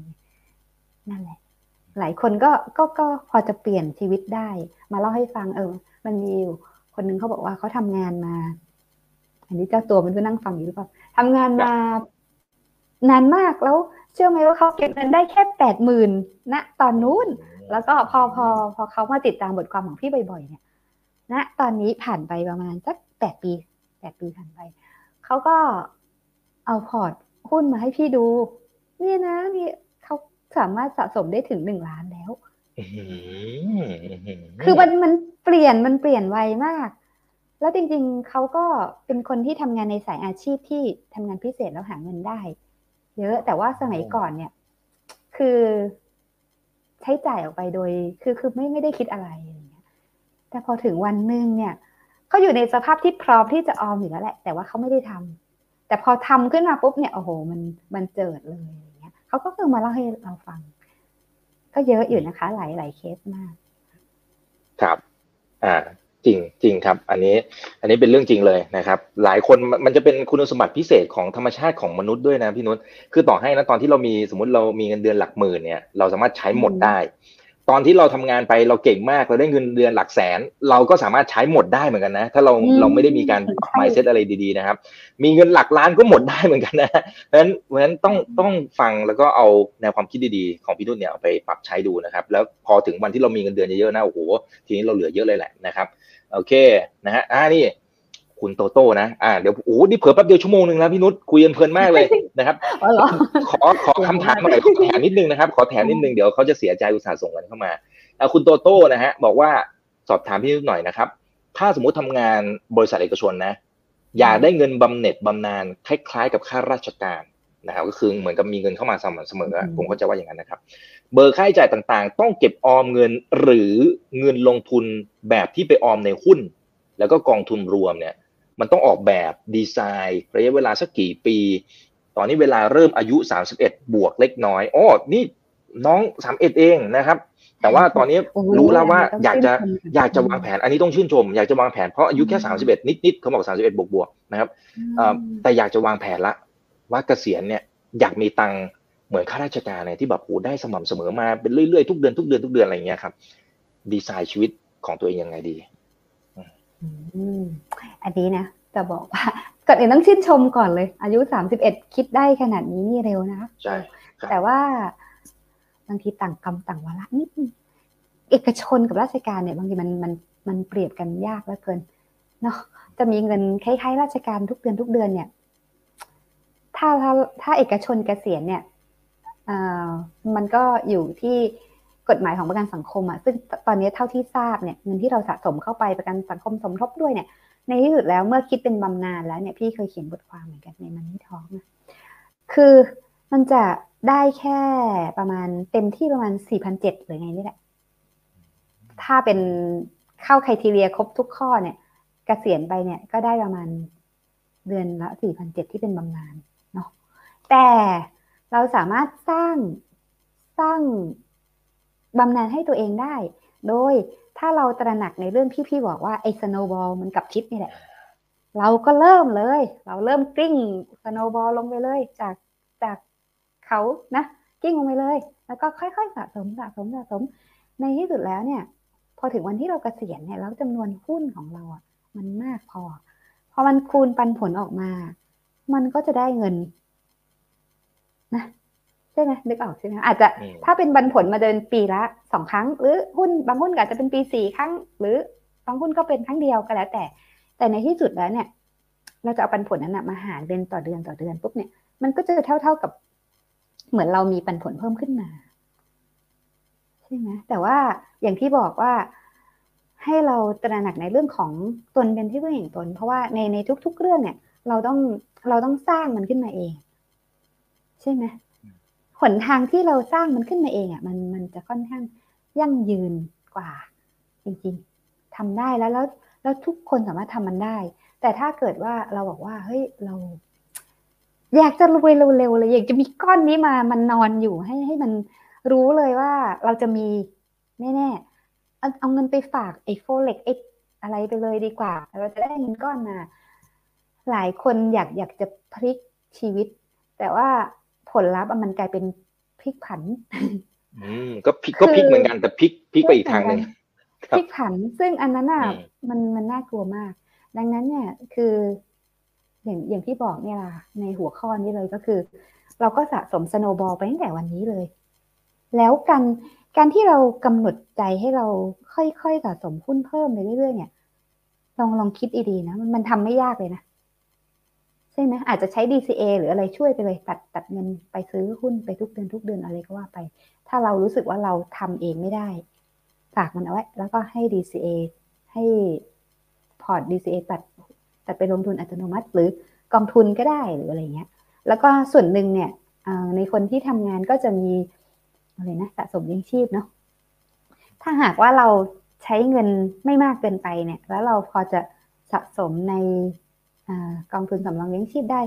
ๆนั่นแหละ หลายคนก็ก็ก็พอจะเปลี่ยนชีวิตได้ มาเล่าให้ฟังเออ มันมีอยู่คนนึงเขาบอกว่าเขาทำงานมา อันนี้เจ้าตัวมันก็นั่งฟังอยู่หรือเปล่าทำงานมานานมากแล้วเชื่อไหมว่าเขาเก็บเงินได้แค่แปดหมื่นณตอนนู้น แล้วก็พอพอพอเขามาติดตามบทความของพี่บ่อยๆเนี่ยณตอนนี้ผ่านไปประมาณสักแปดปีแปดปีผ่านไปเขาก็เอาพอร์ตหุ้นมาให้พี่ดูนี่นะนี่เขา สามารถสะสมได้ถึงหนึ่งล้านแล้ว คือมันมันเปลี่ยนมันเปลี่ยนไวมาก แล้วจริงๆ เขาก็เป็นคนที่ทำงานในสายอาชีพที่ทำงานพิเศษแล้วหาเงินได้ เยอะแต่ว่าสมัยก่อนเนี่ย คือใช้จ่ายออกไปโดย คือคือไม่ไม่ได้คิดอะไรอย่างเงี้ย แต่พอถึงวันหนึ่งเนี่ยเขาอยู่ในสภาพที่พร้อมที่จะออมอยู่แล้วแหละ แต่ว่าเขาไม่ได้ทำแต่พอทำขึ้นมาปุ๊บเนี่ยโอ้โห มันมันเจิดเลยอย่าง เงี้ยเขาก็เพิ่งมาเล่าให้เราฟัง ก็เยอะอยู่นะคะ หลายหลายเคสมาก ครับ อ่า จริงจริงครับ อันนี้ อันนี้เป็นเรื่องจริงเลยนะครับ หลายคนมันจะเป็นคุณสมบัติพิเศษของธรรมชาติของมนุษย์ด้วยนะพี่นุชคือต่อให้นะตอนที่เรามีสมมติเรามีเงินเดือนหลักหมื่นเนี่ย เราสามารถใช้หมดได้ ตอนที่เราทำงานไปเราเก่งมากเราได้เงินเดือนหลักแสน เราก็สามารถใช้หมดได้เหมือนกันนะ ถ้าเราเราไม่ได้มีการปรับไมเซ็ตอะไรดีๆนะครับ มีเงินหลักล้านก็หมดได้เหมือนกันนะเพราะฉะนั้นเพราะฉะนั้นต้องต้องฟังแล้วก็เอาแนวความคิดดีๆของพี่นุ่นเนี่ยเอาไปปรับใช้ดูนะครับ แล้วพอถึงวันที่เรามีเงินเดือนเยอะๆนะโอ้โหทีนี้เราเหลือเยอะเลยแหละนะครับ โอเคนะฮะอ่านี่ คุณโตโต้นะอ่าเดี๋ยวโอ้นี่เผื่อแป๊บเดียวชั่วโมงหนึ่งแล้วพี่นุชคุยกันเพลินมากเลยนะครับขอขอคำถามหน่อยขอแถมนิดนึงนะครับ ขอแถมนิดนึงเดี๋ยวเขาจะเสียใจอุตส่าห์ส่งกันเข้ามาคุณโตโต้นะฮะบอกว่าสอบถามพี่นุชหน่อยนะครับ ถ้าสมมุติทำงานบริษัทเอกชนนะ อยากได้เงินบำเหน็จบำนาญคล้ายๆ กับข้าราชการนะครับก็คือเหมือนกับมีเงินเข้ามาสม่ำเสมอผมก็จะว่าอย่างนั้นนะครับ เบอร์ค่าใช้จ่ายต่างๆ ต้องเก็บออมเงินหรือเงินลงทุนแบบที่ไปออมในหุ้น แล้วก็กองทุนรวมเนี่ย มันต้องออกแบบดีไซน์ระยะเวลาสักกี่ปี ตอนนี้เวลาเริ่มอายุ 31 บวกเล็กน้อยอ๋อนี่น้อง 31 เองนะครับ แต่ว่าตอนนี้รู้แล้วว่าอยากจะอยากจะวางแผน อันนี้ต้องชื่นชม อยากจะวางแผนเพราะอายุแค่ 31 นิดๆเขาบอก 31 บวกบวกนะครับแต่อยากจะวางแผนละว่าเกษียณเนี่ยอยากมีตังเหมือนข้าราชการเนี่ยที่แบบโอ้ได้สม่ำเสมอมาเป็นเรื่อยๆทุกเดือนทุกเดือนทุกเดือนอะไรอย่างเงี้ยครับดีไซน์ชีวิตของตัวเองยังไงดี อันนี้นะจะบอกว่าก่อนอื่นต้องชื่นชมก่อนเลย อายุสามสิบเอ็ดคิดได้ขนาดนี้นี่เร็วนะใช่แต่ว่าบางทีต่างกรรมต่างวาระนิดเอกชนกับราชการเนี่ย บางทีมันมันมันเปรียบกันยากเหลือเกินเนาะจะมีเงินคล้ายๆ ราชการทุกเดือนทุกเดือนเนี่ย ถ้าถ้าถ้าเอกชนเกษียณเนี่ยมันก็อยู่ที่ กฎหมายของประกันสังคมอะซึ่งตอนนี้เท่าที่ทราบเนี่ยเงินที่เราสะสมเข้าไปประกันสังคมสมทบด้วยเนี่ย ในที่สุดแล้วเมื่อคิดเป็นบำนาญแล้วเนี่ยพี่เคยเขียนบทความเหมือนกันในมันนี่ท้องนะคือมันจะได้แค่ประมาณเต็มที่ประมาณสี่พันเจ็ดหรือไงนี่แหละ ถ้าเป็นเข้าไครทีเรียครบทุกข้อเนี่ยกเกษียณไปเนี่ยก็ได้ประมาณเดือนละสี่พันเจ็ดที่เป็นบำนาญเนาะแต่เราสามารถสร้างสร้าง บำนาญให้ตัวเองได้ โดยถ้าเราตระหนักในเรื่องที่พี่บอกว่าไอ้ snowball มันกลับทิศนี่แหละ เราก็เริ่มเลย เราเริ่มกลิ้ง snowball ลงไปเลย จากจากเขานะกลิ้งลงไปเลย แล้วก็ค่อยๆสะสมสะสมสะสม ในที่สุดแล้วเนี่ย พอถึงวันที่เราเกษียณเนี่ยแล้วจำนวนหุ้นของเราอะมันมากพอ พอมันคูณปันผลออกมา มันก็จะได้เงินนะ ใช่ไหมนึกออกใช่ไหมอาจจะถ้าเป็นบันผลมาเดินปีละสองครั้ง หรือหุ้นบางหุ้นอาจจะเป็นปีสี่ครั้ง หรือบางหุ้นก็เป็นครั้งเดียวก็แล้วแต่ แต่ในที่สุดแล้วเนี่ย เราจะเอาปันผลนั้นนะมาหารเป็นต่อเดือนต่อเดือนปุ๊บเนี่ยมันก็จะเท่าเท่ากับ เหมือนเรามีปันผลเพิ่มขึ้นมาใช่ไหมแต่ว่าอย่างที่บอกว่าให้เราตระหนักในเรื่องของตนเป็นที่พึ่งแห่งตน เพราะว่าในในทุก ๆ เรื่องเนี่ย เราต้องเราต้องสร้างมันขึ้นมาเอง ใช่ไหม หนทางที่เราสร้างมันขึ้นมาเองอะมันมันจะค่อนข้างยั่งยืนกว่า จริงๆทำได้แล้วแล้วแล้วทุกคนสามารถทำมันได้ แต่ถ้าเกิดว่าเราบอกว่าเฮ้ยเรา อยากจะรวยเร็วๆเลยอยากจะมีก้อนนี้มามันนอนอยู่ให้ให้มันรู้เลยว่าเราจะมีแน่ๆเอาเอาเงินไปฝากไอ้โฟเล็กไอ้อะไรไปเลยดีกว่า เราจะได้เงินก้อนมาหลายคนอยากอยากจะพลิกชีวิต แต่ว่า ผลลัพธ์มันกลายเป็นพลิกผัน อืมก็พลิกก็พลิกเหมือนกันแต่พลิกพลิกไปอีกทางหนึ่งพลิกผัน ซึ่งอันนั้นอะมันมันน่ากลัวมาก ดังนั้นเนี่ยคือ อย่างอย่างที่บอกเนี่ยล่ะ ในหัวข้อนี้เลยก็คือ เราก็สะสมสโนบอลไปตั้งแต่วันนี้เลย แล้วการการที่เรากำหนดใจให้เราค่อยๆสะสมหุ้นเพิ่มไปเรื่อยๆเนี่ย ลองลองคิดดีๆนะมันมันทำไม่ยากเลยนะ ใช่ไหมอาจจะใช้ DCA หรืออะไรช่วยไปเลยตัดตัดเงินไปซื้อหุ้นไปทุกเดือนทุกเดือนอะไรก็ว่าไป ถ้าเรารู้สึกว่าเราทำเองไม่ได้ ฝากมันเอาไว้ แล้วก็ให้ DCA ให้พอร์ต DCA ตัดตัดไปลงทุนอัตโนมัติ หรือกองทุนก็ได้หรืออะไรเงี้ย แล้วก็ส่วนหนึ่งเนี่ยในคนที่ทำงานก็จะมีอะไรนะสะสมเลี้ยงชีพเนาะถ้าหากว่าเราใช้เงินไม่มากเกินไปเนี่ย แล้วเราพอจะสะสมใน กองทุนสำรองเลี้ยงชีพได้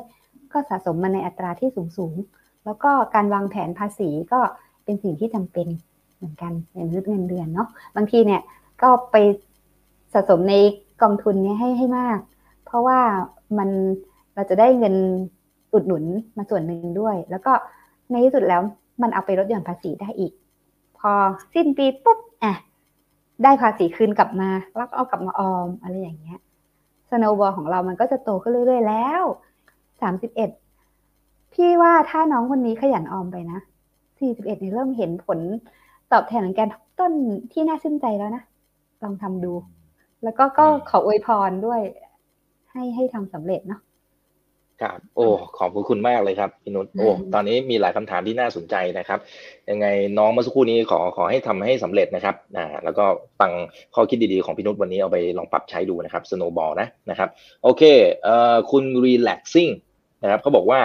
ก็สะสมมาในอัตราที่สูงสูงแล้วก็การวางแผนภาษีก็เป็นสิ่งที่จำเป็นเหมือนกันในเงินเดือนเนาะบางทีเนี่ยก็ไปสะสมในกองทุนนี้ให้ให้มาก เพราะว่ามันเราจะได้เงินอุดหนุนมาส่วนหนึ่งด้วย แล้วก็ในที่สุดแล้วมันเอาไปลดหย่อนภาษีได้อีก พอสิ้นปีปุ๊บอะได้ภาษีคืนกลับมา แล้วก็เอากลับมาออมอะไรอย่างเงี้ย สโนว์บอลของเรามันก็จะโตขึ้นเรื่อยๆแล้วสามสิบเอ็ดพี่ว่าถ้าน้องคนนี้ขยันออมไปนะสี่สิบเอ็ดเนี่ยเริ่มเห็นผลตอบแทนของการต้นที่น่าชื่นใจแล้วนะ ลองทำดู แล้วก็ก็ขออวยพรด้วย ให้ให้ทำสำเร็จเนาะ ครับโอ้ขอบคุณมากเลยครับพี่นุชโอ้ตอนนี้มีหลายคำถามที่น่าสนใจนะครับ ยังไงน้องเมื่อสักครู่นี้ขอขอให้ทำให้สำเร็จนะครับอ่าแล้วก็ฟังข้อคิดดีๆของพี่นุชวันนี้เอาไปลองปรับใช้ดูนะครับ snowball นะนะครับ โอเคเอ่อคุณ relaxing นะครับเขาบอกว่า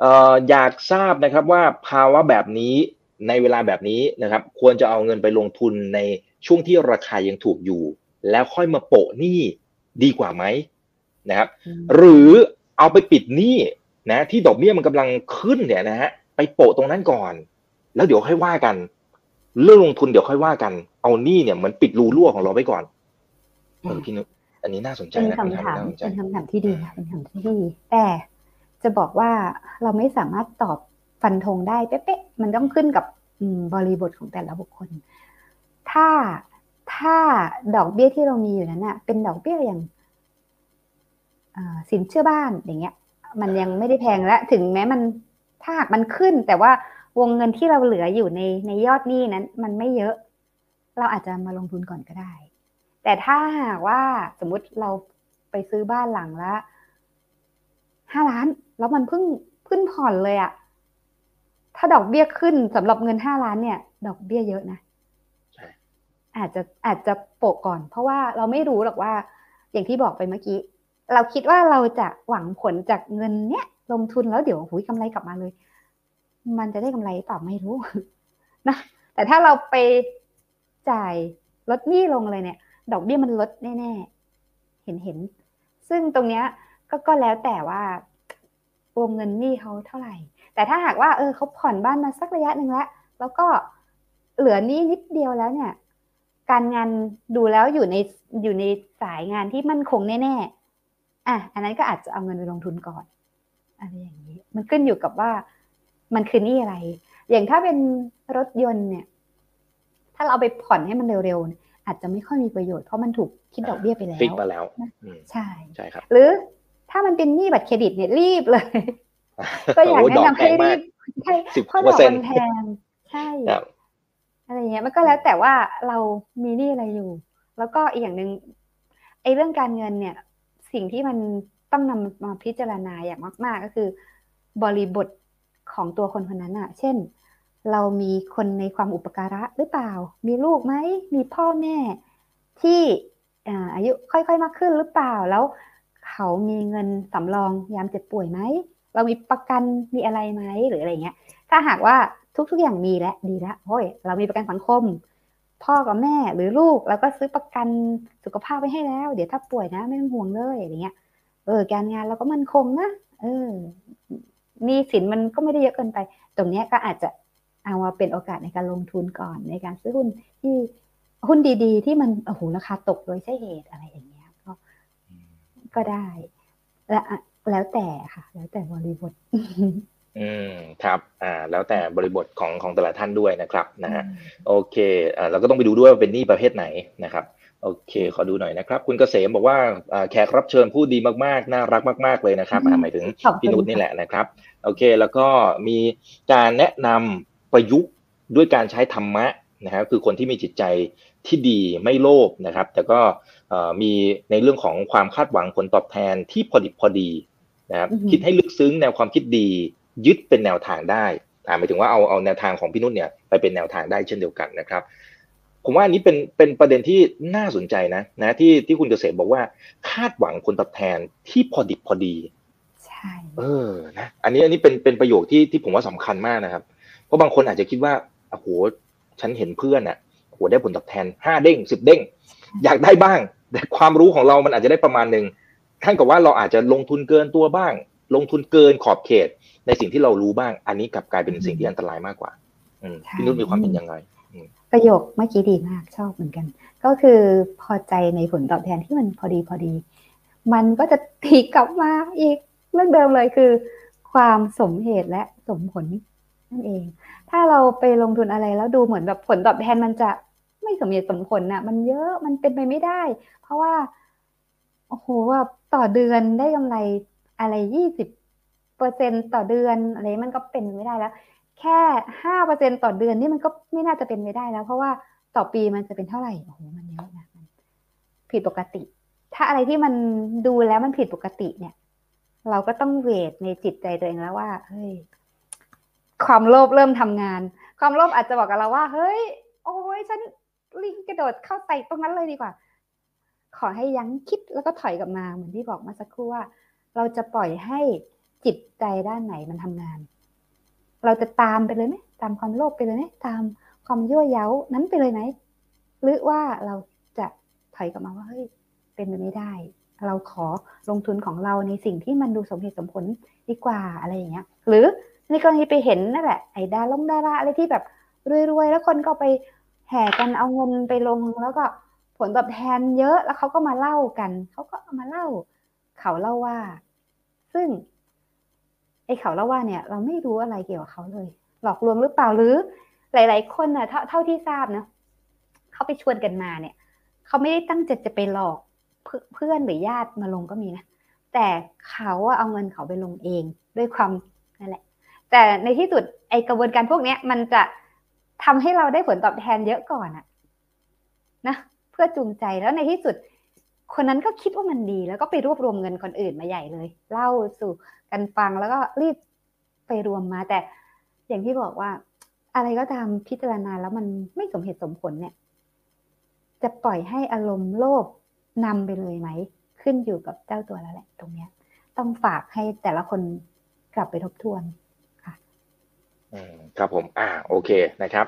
เอ่ออยากทราบนะครับว่าภาวะแบบนี้ในเวลาแบบนี้นะครับ ควรจะเอาเงินไปลงทุนในช่วงที่ราคายังถูกอยู่ แล้วค่อยมาโปะหนี้ดีกว่าไหมนะครับ หรือ เอาไปปิดหนี้นะที่ดอกเบี้ยมันกำลังขึ้นเนี่ยนะฮะไปโปะตรงนั้นก่อน แล้วเดี๋ยวค่อยว่ากัน เรื่องลงทุนเดี๋ยวค่อยว่ากัน เอาหนี้เนี่ยเหมือนปิดรูรั่วของเราไว้ก่อนเออพี่นุอันนี้น่าสนใจนะเป็นคำถามเป็นคำถามที่ดีเป็นคำถามที่ดีแต่จะบอกว่าเราไม่สามารถตอบฟันธงได้เป๊ะๆมันต้องขึ้นกับบริบทของแต่ละบุคคล ถ้าถ้าดอกเบี้ยที่เรามีอยู่นั้นน่ะเป็นดอกเบี้ยอย่าง สินเชื่อบ้านอย่างเงี้ย มันยังไม่ได้แพงและถึงแม้มันถ้าหากมันขึ้น แต่ว่าวงเงินที่เราเหลืออยู่ในในยอดหนี้นั้น มันไม่เยอะ เราอาจจะมาลงทุนก่อนก็ได้ แต่ถ้าหากว่าสมมุติเราไปซื้อบ้านหลังละห้าล้าน แล้วมันเพิ่งขึ้นผ่อนเลยอะถ้าดอกเบี้ยขึ้นสำหรับเงินห้าล้านเนี่ย ดอกเบี้ยเยอะนะอาจจะอาจจะโปะก่อน เพราะว่าเราไม่รู้หรอกว่า อย่างที่บอกไปเมื่อกี้ เราคิดว่าเราจะหวังผลจากเงินเนี้ยลงทุนแล้วเดี๋ยวหุยกำไรกลับมาเลย มันจะได้กำไรเปล่าไม่รู้นะแต่ถ้าเราไปจ่ายลดหนี้ลงเลยเนี่ย ดอกเบี้ยมันลดแน่ๆ เห็นเห็น ซึ่งตรงเนี้ยก็ก็แล้วแต่ว่าวงเงินหนี้เขาเท่าไหร่ แต่ถ้าหากว่าเออเขาผ่อนบ้านมาสักระยะหนึ่งแล้ว แล้วก็เหลือหนี้นิดเดียวแล้วเนี่ย การงานดูแล้วอยู่ในอยู่ในสายงานที่มั่นคงแน่ๆ อะอันนั้นก็อาจจะเอาเงินไปลงทุนก่อนอะไรอย่างนี้ มันขึ้นอยู่กับว่ามันคือหนี้อะไร อย่างถ้าเป็นรถยนต์เนี่ย ถ้าเราเอาไปผ่อนให้มันเร็วๆ อาจจะไม่ค่อยมีประโยชน์เพราะมันถูกคิดดอกเบี้ยไปแล้วฟิกมาแล้วอืมใช่ใช่ครับ หรือถ้ามันเป็นหนี้บัตรเครดิตเนี่ยรีบเลย ก็อยากโอ้แนะดอกนำแพให้งรีมากบใช่สิบเพราะเปดออร์กเซ็นมัต์นแพงใช่ครับอะไรเงี้ยมันก็แล้วแต่ว่าเรามีหนี้อะไรอยู่ แล้วก็อีกอย่างหนึ่งไอ้เรื่องการเงินเนี่ย สิ่งที่มันต้องนำมาพิจารณาอย่างมาก ๆ ก็คือ บริบทของตัวคนคนนั้นอะเช่น เรามีคนในความอุปการะหรือเปล่า มีลูกไหม มีพ่อแม่ที่อายุค่อยๆมากขึ้นหรือเปล่าแล้วเขามีเงินสำรองยามเจ็บป่วยไหม เรามีประกันมีอะไรไหมหรืออะไรเงี้ย ถ้าหากว่าทุกๆอย่างมีแล้วดีแล้วโอ้ยเรามีประกันสังคม พ่อกับแม่หรือลูกเราก็ซื้อประกันสุขภาพไว้ให้แล้ว เดี๋ยวถ้าป่วยนะ ไม่ต้องห่วงเลยอะไรเงี้ยเออการงานเราก็มั่นคงนะเออหนี่สินมันก็ไม่ได้เยอะเกินไป ตรงเนี้ยก็อาจจะเอามาเป็นโอกาสในการลงทุนก่อนในการซื้อหุ้นที่หุ้นดีๆ ที่มันโอ้โหราคาตกโดยใช่เหตุอะไรอย่างเงี้ยก็ก็ได้และแล้วแต่ค่ะ แล้วแต่บริบท อืมครับอ่าแล้วแต่บริบทของของแต่ละท่านด้วยนะครับนะฮะโอเคอ่าเราก็ต้องไปดูด้วยว่าเป็นหนี้ประเภทไหนนะครับโอเคขอดูหน่อยนะครับ คุณเกษมบอกว่าอ่าแขกรับเชิญพูดดีมากๆ น่ารักมาก ๆเลยนะครับอ่าหมายถึงขอบคุณพี่นุชนี่แหละนะครับ โอเคแล้วก็มีการแนะนำประยุกต์ด้วยการใช้ธรรมะนะครับคือคนที่มีจิตใจที่ดีไม่โลภนะครับ แต่ก็เอ่อมีในเรื่องของความคาดหวังผลตอบแทนที่พอดิบพอดีนะครับอือฮึคิดให้ลึกซึ้งแนวความคิดดี ยึดเป็นแนวทางได้อ่าหมายถึงว่าเอาเอาแนวทางของพี่นุ่นเนี่ยไปเป็นแนวทางได้เช่นเดียวกันนะครับ ผมว่าอันนี้เป็นเป็นประเด็นที่น่าสนใจนะนะที่ที่คุณเกษมบอกว่าคาดหวังผลตอบแทนที่พอดิบพอดีใช่เออนะอันนี้อันนี้เป็นเป็นประโยคที่ที่ผมว่าสำคัญมากนะครับ เพราะบางคนอาจจะคิดว่าโอ้โหฉันเห็นเพื่อนอะโอ้โหได้ผลตอบแทนห้าเด้งสิบเด้ง อยากได้บ้าง แต่ความรู้ของเรามันอาจจะได้ประมาณหนึ่งท่านกับว่าเราอาจจะลงทุนเกินตัวบ้าง ลงทุนเกินขอบเขต ในสิ่งที่เรารู้บ้าง อันนี้กลับกลายเป็นสิ่งที่อันตรายมากกว่า อืมพี่นุ่นมีความเห็นยังไงประโยคเมื่อกี้ดีมากชอบเหมือนกัน ก็คือพอใจในผลตอบแทนที่มันพอดีพอดี มันก็จะตีกลับมาอีกเรื่องเดิมเลยคือ ความสมเหตุและสมผลนั่นเอง ถ้าเราไปลงทุนอะไรแล้วดูเหมือนแบบผลตอบแทนมันจะไม่สมเหตุสมผลน่ะ มันเยอะมันเป็นไปไม่ได้ เพราะว่าโอ้โหว่าต่อเดือนได้กำไรอะไรยี่สิบ เปอร์เซ็นต์ต่อเดือนอะไรมันก็เป็นไม่ได้แล้ว แค่ห้าเปอร์เซ็นต่อเดือนนี่มันก็ไม่น่าจะเป็นไปได้แล้ว เพราะว่าต่อปีมันจะเป็นเท่าไหร่โอ้โหมันเยอะนะมันผิดปกติ ถ้าอะไรที่มันดูแล้วมันผิดปกติเนี่ย เราก็ต้องเวทในจิตใจตัวเองแล้วว่าเฮ้ยความโลภเริ่มทำงาน ความโลภอาจจะบอกกับเราว่า เฮ้ย โอ้ยฉันลิงกระโดดเข้าใส่ตรงนั้นเลยดีกว่า ขอให้ยั้งคิดแล้วก็ถอยกลับมาเหมือนที่บอกมาสักครู่ว่า เราจะปล่อยให้ จิตใจด้านไหนมันทำงาน เราจะตามไปเลยไหมตามความโลภไปเลยไหมตามความยั่วเย้านั้นไปเลยไหมหรือว่าเราจะถอยกลับมาว่าเฮ้ยเป็นไปไม่ได้ เราขอลงทุนของเราในสิ่งที่มันดูสมเหตุสมผลดีกว่าอะไรอย่างเงี้ย หรือในกรณีไปเห็นนั่นแหละไอ้ดาลงดาราอะไรที่แบบรวยๆแล้วคนก็ไปแห่กันเอาเงินไปลงแล้วก็ผลตอบแทนเยอะแล้วเขาก็มาเล่ากันเขาก็มาเล่า เขาเล่าว่า ซึ่ง อ้เขาเล่าว่าเนี่ยเราไม่รู้อะไรเกี่ยวกับเขาเลย หลอกลวงหรือเปล่าหรือหลาย ๆ คนน่ะเท่าเท่าที่ทราบนะเขาไปชวนกันมาเนี่ยเขาไม่ได้ตั้งใจจะไปหลอกเพื่อนหรือญาติมาลงก็มีนะแต่เขาอะเอาเงินเขาไปลงเองด้วยความนั่นแหละ แต่ในที่สุดไอกระบวนการพวกเนี้ย มันจะทำให้เราได้ผลตอบแทนเยอะก่อนอะนะเพื่อจูงใจแล้วในที่สุด คนนั้นก็คิดว่ามันดี แล้วก็ไปรวบรวมเงินคนอื่นมาใหญ่เลย เล่าสู่ กันฟังแล้วก็รีบไปรวมมา แต่อย่างที่บอกว่า อะไรก็ตามพิจารณาแล้วมันไม่สมเหตุสมผลเนี่ย จะปล่อยให้อารมณ์โลภนำไปเลยไหม ขึ้นอยู่กับเจ้าตัวแล้วแหละ ตรงเนี้ย ต้องฝากให้แต่ละคนกลับไปทบทวน ครับผม อ่า โอเค นะครับ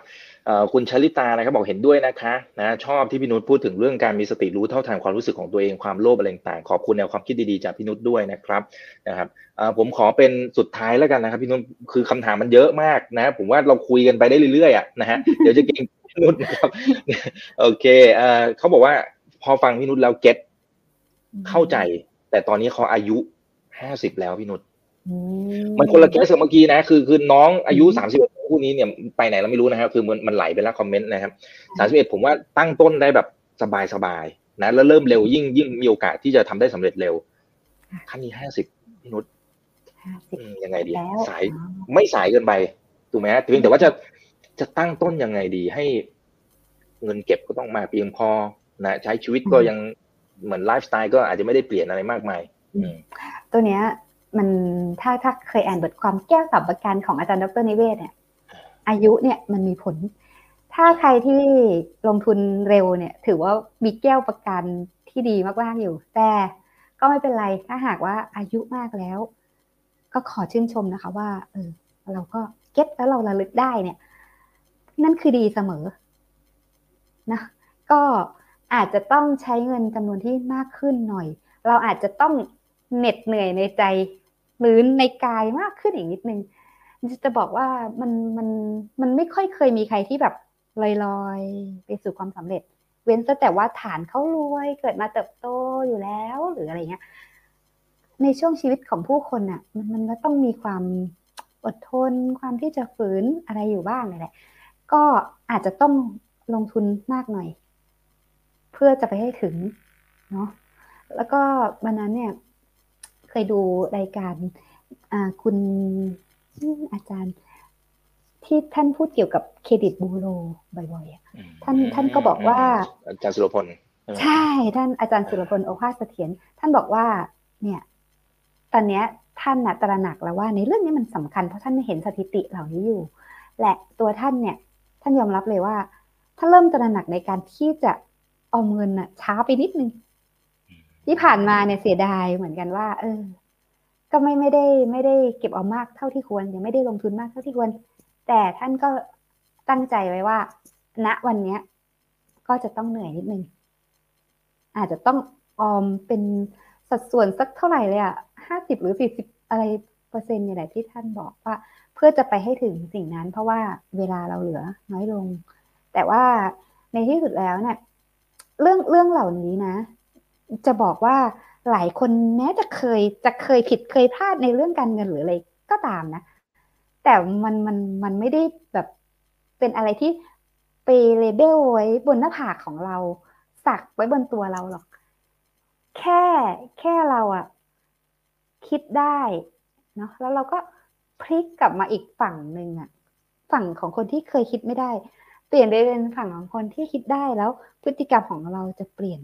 คุณชลิตา นะครับ บอกเห็นด้วยนะคะ นะ ชอบที่พี่นุชพูดถึงเรื่องการมีสติรู้เท่าทันความรู้สึกของตัวเอง ความโลภอะไรต่างๆขอบคุณแนวความคิดดีๆ จากพี่นุชด้วยนะครับ นะครับผมขอเป็นสุดท้ายแล้วกันนะครับ พี่นุช คือคำถามมันเยอะมากนะ ผมว่าเราคุยกันไปได้เรื่อยๆอะนะฮะ เดี๋ยวจะเก่งพี่นุชนะครับ โอเคเขาบอกว่าพอฟังพี่นุชแล้วเก็ตเข้าใจ แต่ตอนนี้เขาอายุห้าสิบแล้วพี่นุช มันคนละเคสกับเมื่อกี้นะ คือคือน้องอายุอืมสามสิบเอ็ดคู่นี้เนี่ยไปไหนเราไม่รู้นะครับ คือมันมันไหลไปแล้วคอมเมนต์นะครับสามสิบเอ็ดผมว่าตั้งต้นได้แบบสบายสบายๆนะ แล้วเริ่มเร็วยิ่งยิ่งมีโอกาสที่จะทำได้สำเร็จเร็วขั้นนี้ห้าสิบพี่นุชห้าสิบอืมยังไงดีแล้วสายไม่สายเกินไปถูกไหมฮะเพียงแต่ว่าจะจะตั้งต้นยังไงดีให้เงินเก็บก็ต้องมาเพียงพอนะใช้ชีวิตก็ยังเหมือนไลฟ์สไตล์ก็อาจจะไม่ได้เปลี่ยนอะไรมากมายอืมตัวเนี้ย มันถ้าถ้าเคยอ่านบทความแก้วสับประการของอาจารย์ดรนิเวศเนี่ย อายุเนี่ยมันมีผล ถ้าใครที่ลงทุนเร็วเนี่ย ถือว่ามีแก้วประกันที่ดีมากๆอยู่ แต่ก็ไม่เป็นไรถ้าหากว่าอายุมากแล้ว ก็ขอชื่นชมนะคะ ว่า เออ เราก็เก็ตแล้วเราระลึกได้เนี่ย นั่นคือดีเสมอนะก็อาจจะต้องใช้เงินจำนวนที่มากขึ้นหน่อย เราอาจจะต้องเหน็ดเหนื่อยในใจ หรือในกายมากขึ้นอีกนิดนึงจะบอกว่ามันมันมันไม่ค่อยเคยมีใครที่แบบลอยๆ ไปสู่ความสำเร็จ เว้นแต่ว่าฐานเขารวยเกิดมาเติบโตอยู่แล้วหรืออะไรเงี้ยในช่วงชีวิตของผู้คนอะ มันมันก็ต้องมีความอดทนความที่จะฝืนอะไรอยู่บ้างเลยแหละ ก็อาจจะต้องลงทุนมากหน่อย เพื่อจะไปให้ถึงเนาะแล้วก็วันนั้นเนี่ย เคยดูรายการอ่าคุณอาจารย์ ที่ท่านพูดเกี่ยวกับเครดิตบูโรบ่อยๆอะท่านท่านก็บอกว่า อาจารย์สุรพลใช่ไหมใช่ท่านอาจารย์สุรพลโอภาสเสถียรท่านบอกว่า เนี่ย ตอนเนี้ยท่านน่ะตระหนักแล้วว่า ในเรื่องนี้มันสำคัญเพราะท่านเห็นสถิติเหล่านี้อยู่ และตัวท่านเนี่ย ท่านยอมรับเลยว่าท่านเริ่มตระหนักในการที่จะเอาเงินน่ะช้าไปนิดนึง ที่ผ่านมาเนี่ยเสียดายเหมือนกันว่า เออ ก็ไม่ไม่ได้ไม่ได้เก็บเอามากเท่าที่ควรยังไม่ได้ลงทุนมากเท่าที่ควร แต่ท่านก็ตั้งใจไว้ว่า ณวันเนี้ย ก็จะต้องเหนื่อยนิดนึงอาจจะต้องออมเป็นสัดส่วนสักเท่าไหร่เลยอะห้าสิบหรือสี่สิบอะไรเปอร์เซ็นต์เนี่ยแหละที่ท่านบอกว่า เพื่อจะไปให้ถึงสิ่งนั้น เพราะว่าเวลาเราเหลือน้อยลง แต่ว่าในที่สุดแล้วเนี่ยเรื่องเรื่องเหล่านี้นะ จะบอกว่าหลายคนแม้จะเคยจะเคยผิดเคยพลาดในเรื่องการเงินหรืออะไรก็ตามนะ แต่มันมันมันไม่ได้แบบเป็นอะไรที่ไปเลเบลไว้บนหน้าผากของเรา สักไว้บนตัวเราหรอก แค่แค่เราอะคิดได้เนาะแล้วเราก็พลิกกลับมาอีกฝั่งหนึ่งอะฝั่งของคนที่เคยคิดไม่ได้ เปลี่ยนไปเป็นฝั่งของคนที่คิดได้แล้วพฤติกรรมของเราจะเปลี่ยน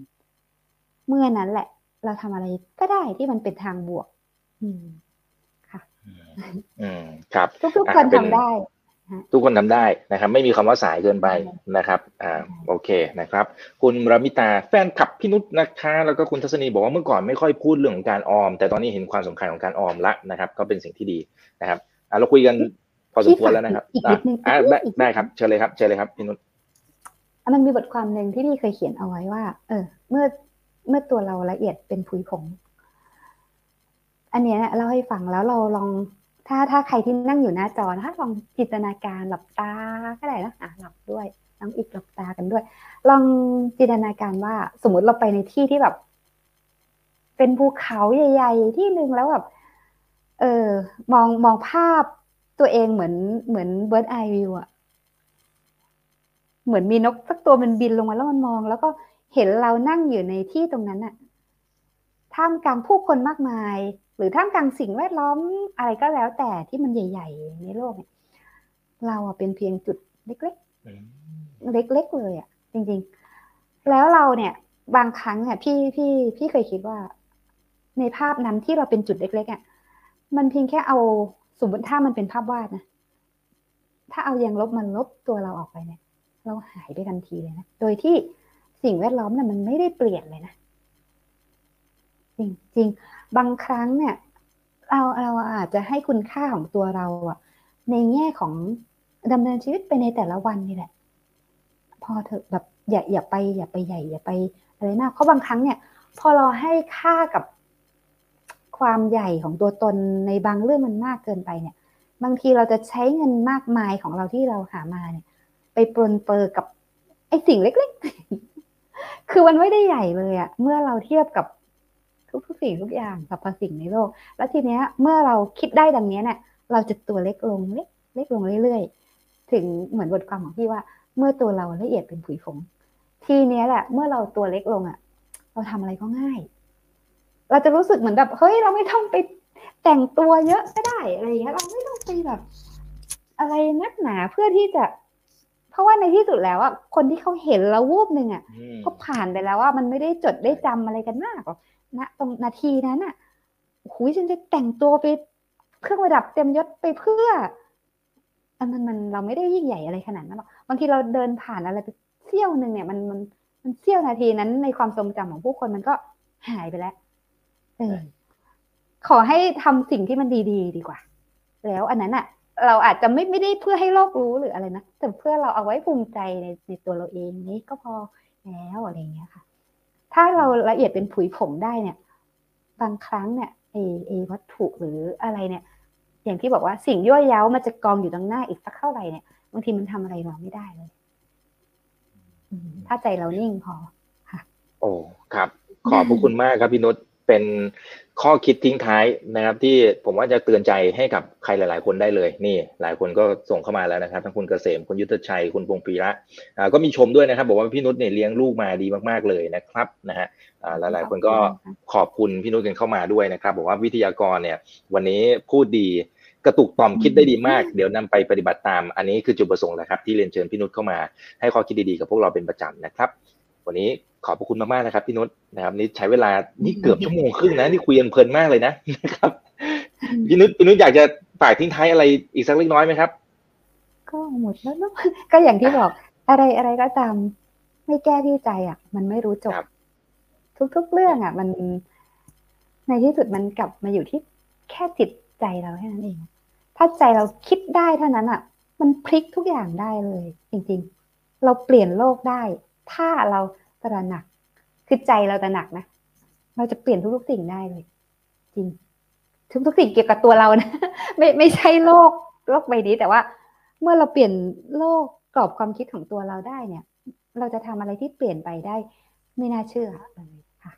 เมื่อนั้นแหละ เราทำอะไรก็ได้ที่มันเป็นทางบวก อืมค่ะอืมครับ ทุกๆอะคนเป็นทำได้ทุกคนทำได้นะครับ ไม่มีคำว่าสายเกินไปนะครับอ่าโอเคนะครับ คุณรามิตาแฟนคลับพี่นุชนะคะ แล้วก็คุณทัศนีบอกว่าเมื่อก่อนไม่ค่อยพูดเรื่องของการออม แต่ตอนนี้เห็นความสำคัญของการออมละนะครับ ก็เป็นสิ่งที่ดีนะครับอ่าเราคุยกันพอสมควรแล้วนะครับอีกนิดนึงอ่าได้อีกนิดนึงได้ครับเชิญเลยครับเชิญเลยครับพี่นุชมันมีบทความหนึ่งที่พี่เคยเขียนเอาไว้ว่า เออ เมื่อ เมื่อตัวเราละเอียดเป็นผุยผง อันเนี้ยเนี่ยเล่าให้ฟังแล้วเราลอง ถ้าถ้าใครที่นั่งอยู่หน้าจอนะคะลองจินตนาการหลับตาก็ได้นะอะหลับด้วยน้องอีกหลับตากันด้วย ลองจินตนาการว่า สมมติเราไปในที่ที่แบบ เป็นภูเขาใหญ่ ๆ ที่หนึ่งแล้วแบบเออมองมองภาพตัวเองเหมือนเหมือนเบิร์ดไอวิวอะเหมือนมีนกสักตัวมันบินลงมาแล้วมันมอง แล้วก็ เห็นเรานั่งอยู่ในที่ตรงนั้นน่ะท่ามกลางผู้คนมากมาย หรือท่ามกลางสิ่งแวดล้อมอะไรก็แล้วแต่ที่มันใหญ่ ๆ ในโลกเนี่ยเราอะเป็นเพียงจุดเล็ก ๆ เล็ก ๆ เลยอะจริง ๆ แล้วเราเนี่ย บางครั้งเนี่ยพี่พี่พี่เคยคิดว่า ในภาพนั้นที่เราเป็นจุดเล็กๆอะมันเพียงแค่เอาสมมติถ้ามันเป็นภาพวาดนะถ้าเอายางลบมันลบตัวเราออกไปเนี่ย เราหายไปทันทีเลยนะ โดยที่ สิ่งแวดล้อมเนี่ยมันไม่ได้เปลี่ยนเลยนะ จริงๆ บางครั้งเนี่ย เราเราอาจจะให้คุณค่าของตัวเราอะในแง่ของดำเนินชีวิตไปในแต่ละวันนี่แหละ พอเถอะแบบอย่าอย่าไป อย่าไปใหญ่ อย่าไปอะไรมากเพราะบางครั้งเนี่ย พอเราให้ค่ากับความใหญ่ของตัวตนในบางเรื่องมันมากเกินไปเนี่ย บางทีเราจะใช้เงินมากมายของเราที่เราหามาเนี่ย ไปปลนเปอร์กับไอ้สิ่งเล็ก ๆ คือมันไม่ได้ใหญ่เลยอะเมื่อเราเทียบกับทุกๆสิ่งทุกอย่างกับสิ่งในโลก แล้วทีเนี้ยเมื่อเราคิดได้ดังนี้เนี่ย เราจะตัวเล็กลงเล็กเล็กลงเรื่อยๆ ถึงเหมือนบทความของพี่ว่า เมื่อตัวเราละเอียดเป็นผุยผง ทีเนี้ยแหละ เมื่อเราตัวเล็กลงอะเราทำอะไรก็ง่าย เราจะรู้สึกเหมือนแบบเฮ้ยเราไม่ต้องไปแต่งตัวเยอะก็ได้อะไรอย่างเงี้ยเราไม่ต้องไปแบบ อะไรนักหนาเพื่อที่จะ เพราะว่าในที่สุดแล้วอะคนที่เขาเห็นเราวูบหนึ่งอะก็ผ่านไปแล้วว่ามันไม่ได้จดได้จำอะไรกันมากหรอกณตรงนาทีนั้นอะหุยฉันจะแต่งตัวไปเครื่องประดับเต็มยศไปเพื่ออันมันมันเราไม่ได้ยิ่งใหญ่อะไรขนาดนั้นหรอกบางทีเราเดินผ่านอะไรไปเสี้ยวหนึ่งเนี่ยมันมันมันเสี้ยวนาทีนั้นในความทรงจำของผู้คนมันก็หายไปแล้วเออขอให้ทำสิ่งที่มันดี ๆ ดีกว่า แล้วอันนั้นอะ เราอาจจะไม่ไม่ได้เพื่อให้โลกรู้หรืออะไรนะแต่เพื่อเราเอาไว้ภูมิใจในในตัวเราเองนี้ก็พอแล้วอะไรเงี้ยค่ะ ถ้าเราละเอียดเป็นผุยผงได้เนี่ย บางครั้งเนี่ยเอเอวัตถุหรืออะไรเนี่ย อย่างที่บอกว่าสิ่งยั่วเย้ามันจะกองอยู่ตรงหน้าอีกสักเท่าไหร่เนี่ยบางทีมันทำอะไรเราไม่ได้เลยถ้าใจเรานิ่งพอค่ะ โอ้ครับ ขอบพระคุณมากครับพี่นุช เป็นข้อคิดทิ้งท้ายนะครับ ที่ผมว่าจะเตือนใจให้กับใครหลาย ๆ คนได้เลยนี่ หลายคนก็ส่งเข้ามาแล้วนะครับทั้งคุณเกษมคุณยุทธชัยคุณพงปีระก็มีชมด้วยนะครับ บอกว่าพี่นุชเนี่ยเลี้ยงลูกมาดีมาก ๆ เลยนะครับนะฮะหลาย ๆ คนก็ขอบคุณพี่นุชกันเข้ามาด้วยนะครับ บอกว่าวิทยากรเนี่ย วันนี้พูดดีกระตุกต่อมคิดได้ดีมาก เดี๋ยวนำไปปฏิบัติตาม อันนี้คือจุดประสงค์แหละครับ ที่เรียนเชิญพี่นุชเข้ามาให้ข้อคิดดีๆกับพวกเราเป็นประจำนะครับ วันนี้ขอบพระคุณมากๆนะครับพี่นุชนะครับนี่ใช้เวลานี่เกือบชั่วโมงครึ่งนะนี่คุยกันเพลินมากเลยนะนะครับพี่นุชพี่นุชอยากจะฝากทิ้งท้ายอะไรอีกสักเล็กน้อยไหมครับ ก็หมดแล้วเนาะก็อย่างที่บอกอะไรอะไรก็ตามไม่แก้ที่ใจอะ มันไม่รู้จบ ทุกๆเรื่องอะ มันในที่สุดมันกลับมาอยู่ที่แค่จิตใจเราแค่นั้นเอง ถ้าใจเราคิดได้เท่านั้นอะ มันพลิกทุกอย่างได้เลย จริง ๆ เราเปลี่ยนโลกได้ ถ้าเรา ตระหนัก คือใจเราตระหนักนะ เราจะเปลี่ยนทุกๆสิ่งได้เลย จริง ทุกๆสิ่งเกี่ยวกับตัวเรานะ ไม่ไม่ใช่โลกโลกใบนี้ แต่ว่า เมื่อเราเปลี่ยนโลกกรอบความคิดของตัวเราได้เนี่ย เราจะทำอะไรที่เปลี่ยนไปได้ ไม่น่าเชื่อเลยค่ะ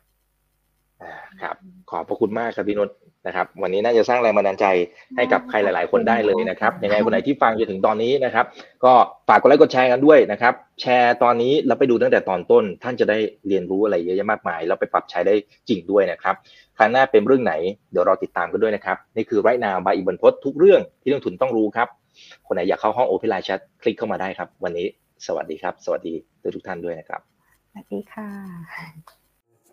ครับ ขอบพระคุณมากครับพี่นุช นะครับวันนี้น่าจะสร้างแรงบันดาลใจให้กับใครหลาย ๆ คนได้เลยนะครับยังไงคนไหนที่ฟังจนถึงตอนนี้นะครับ ก็ฝากกดไลค์กดแชร์กันด้วยนะครับ แชร์ตอนนี้แล้วไปดูตั้งแต่ตอนต้น ท่านจะได้เรียนรู้อะไรเยอะแยะมากมาย แล้วไปปรับใช้ได้จริงด้วยนะครับครั้งหน้าเป็นเรื่องไหนเดี๋ยวรอติดตามกันด้วยนะครับนี่คือไรนาบายอิบันพศทุกเรื่องที่นักทุนต้องรู้ครับ คนไหนอยากเข้าห้องโอเพนไลน์แชทคลิกเข้ามาได้ครับ วันนี้สวัสดีครับ สวัสดีทุกท่านด้วยนะครับสวัสดีค่ะ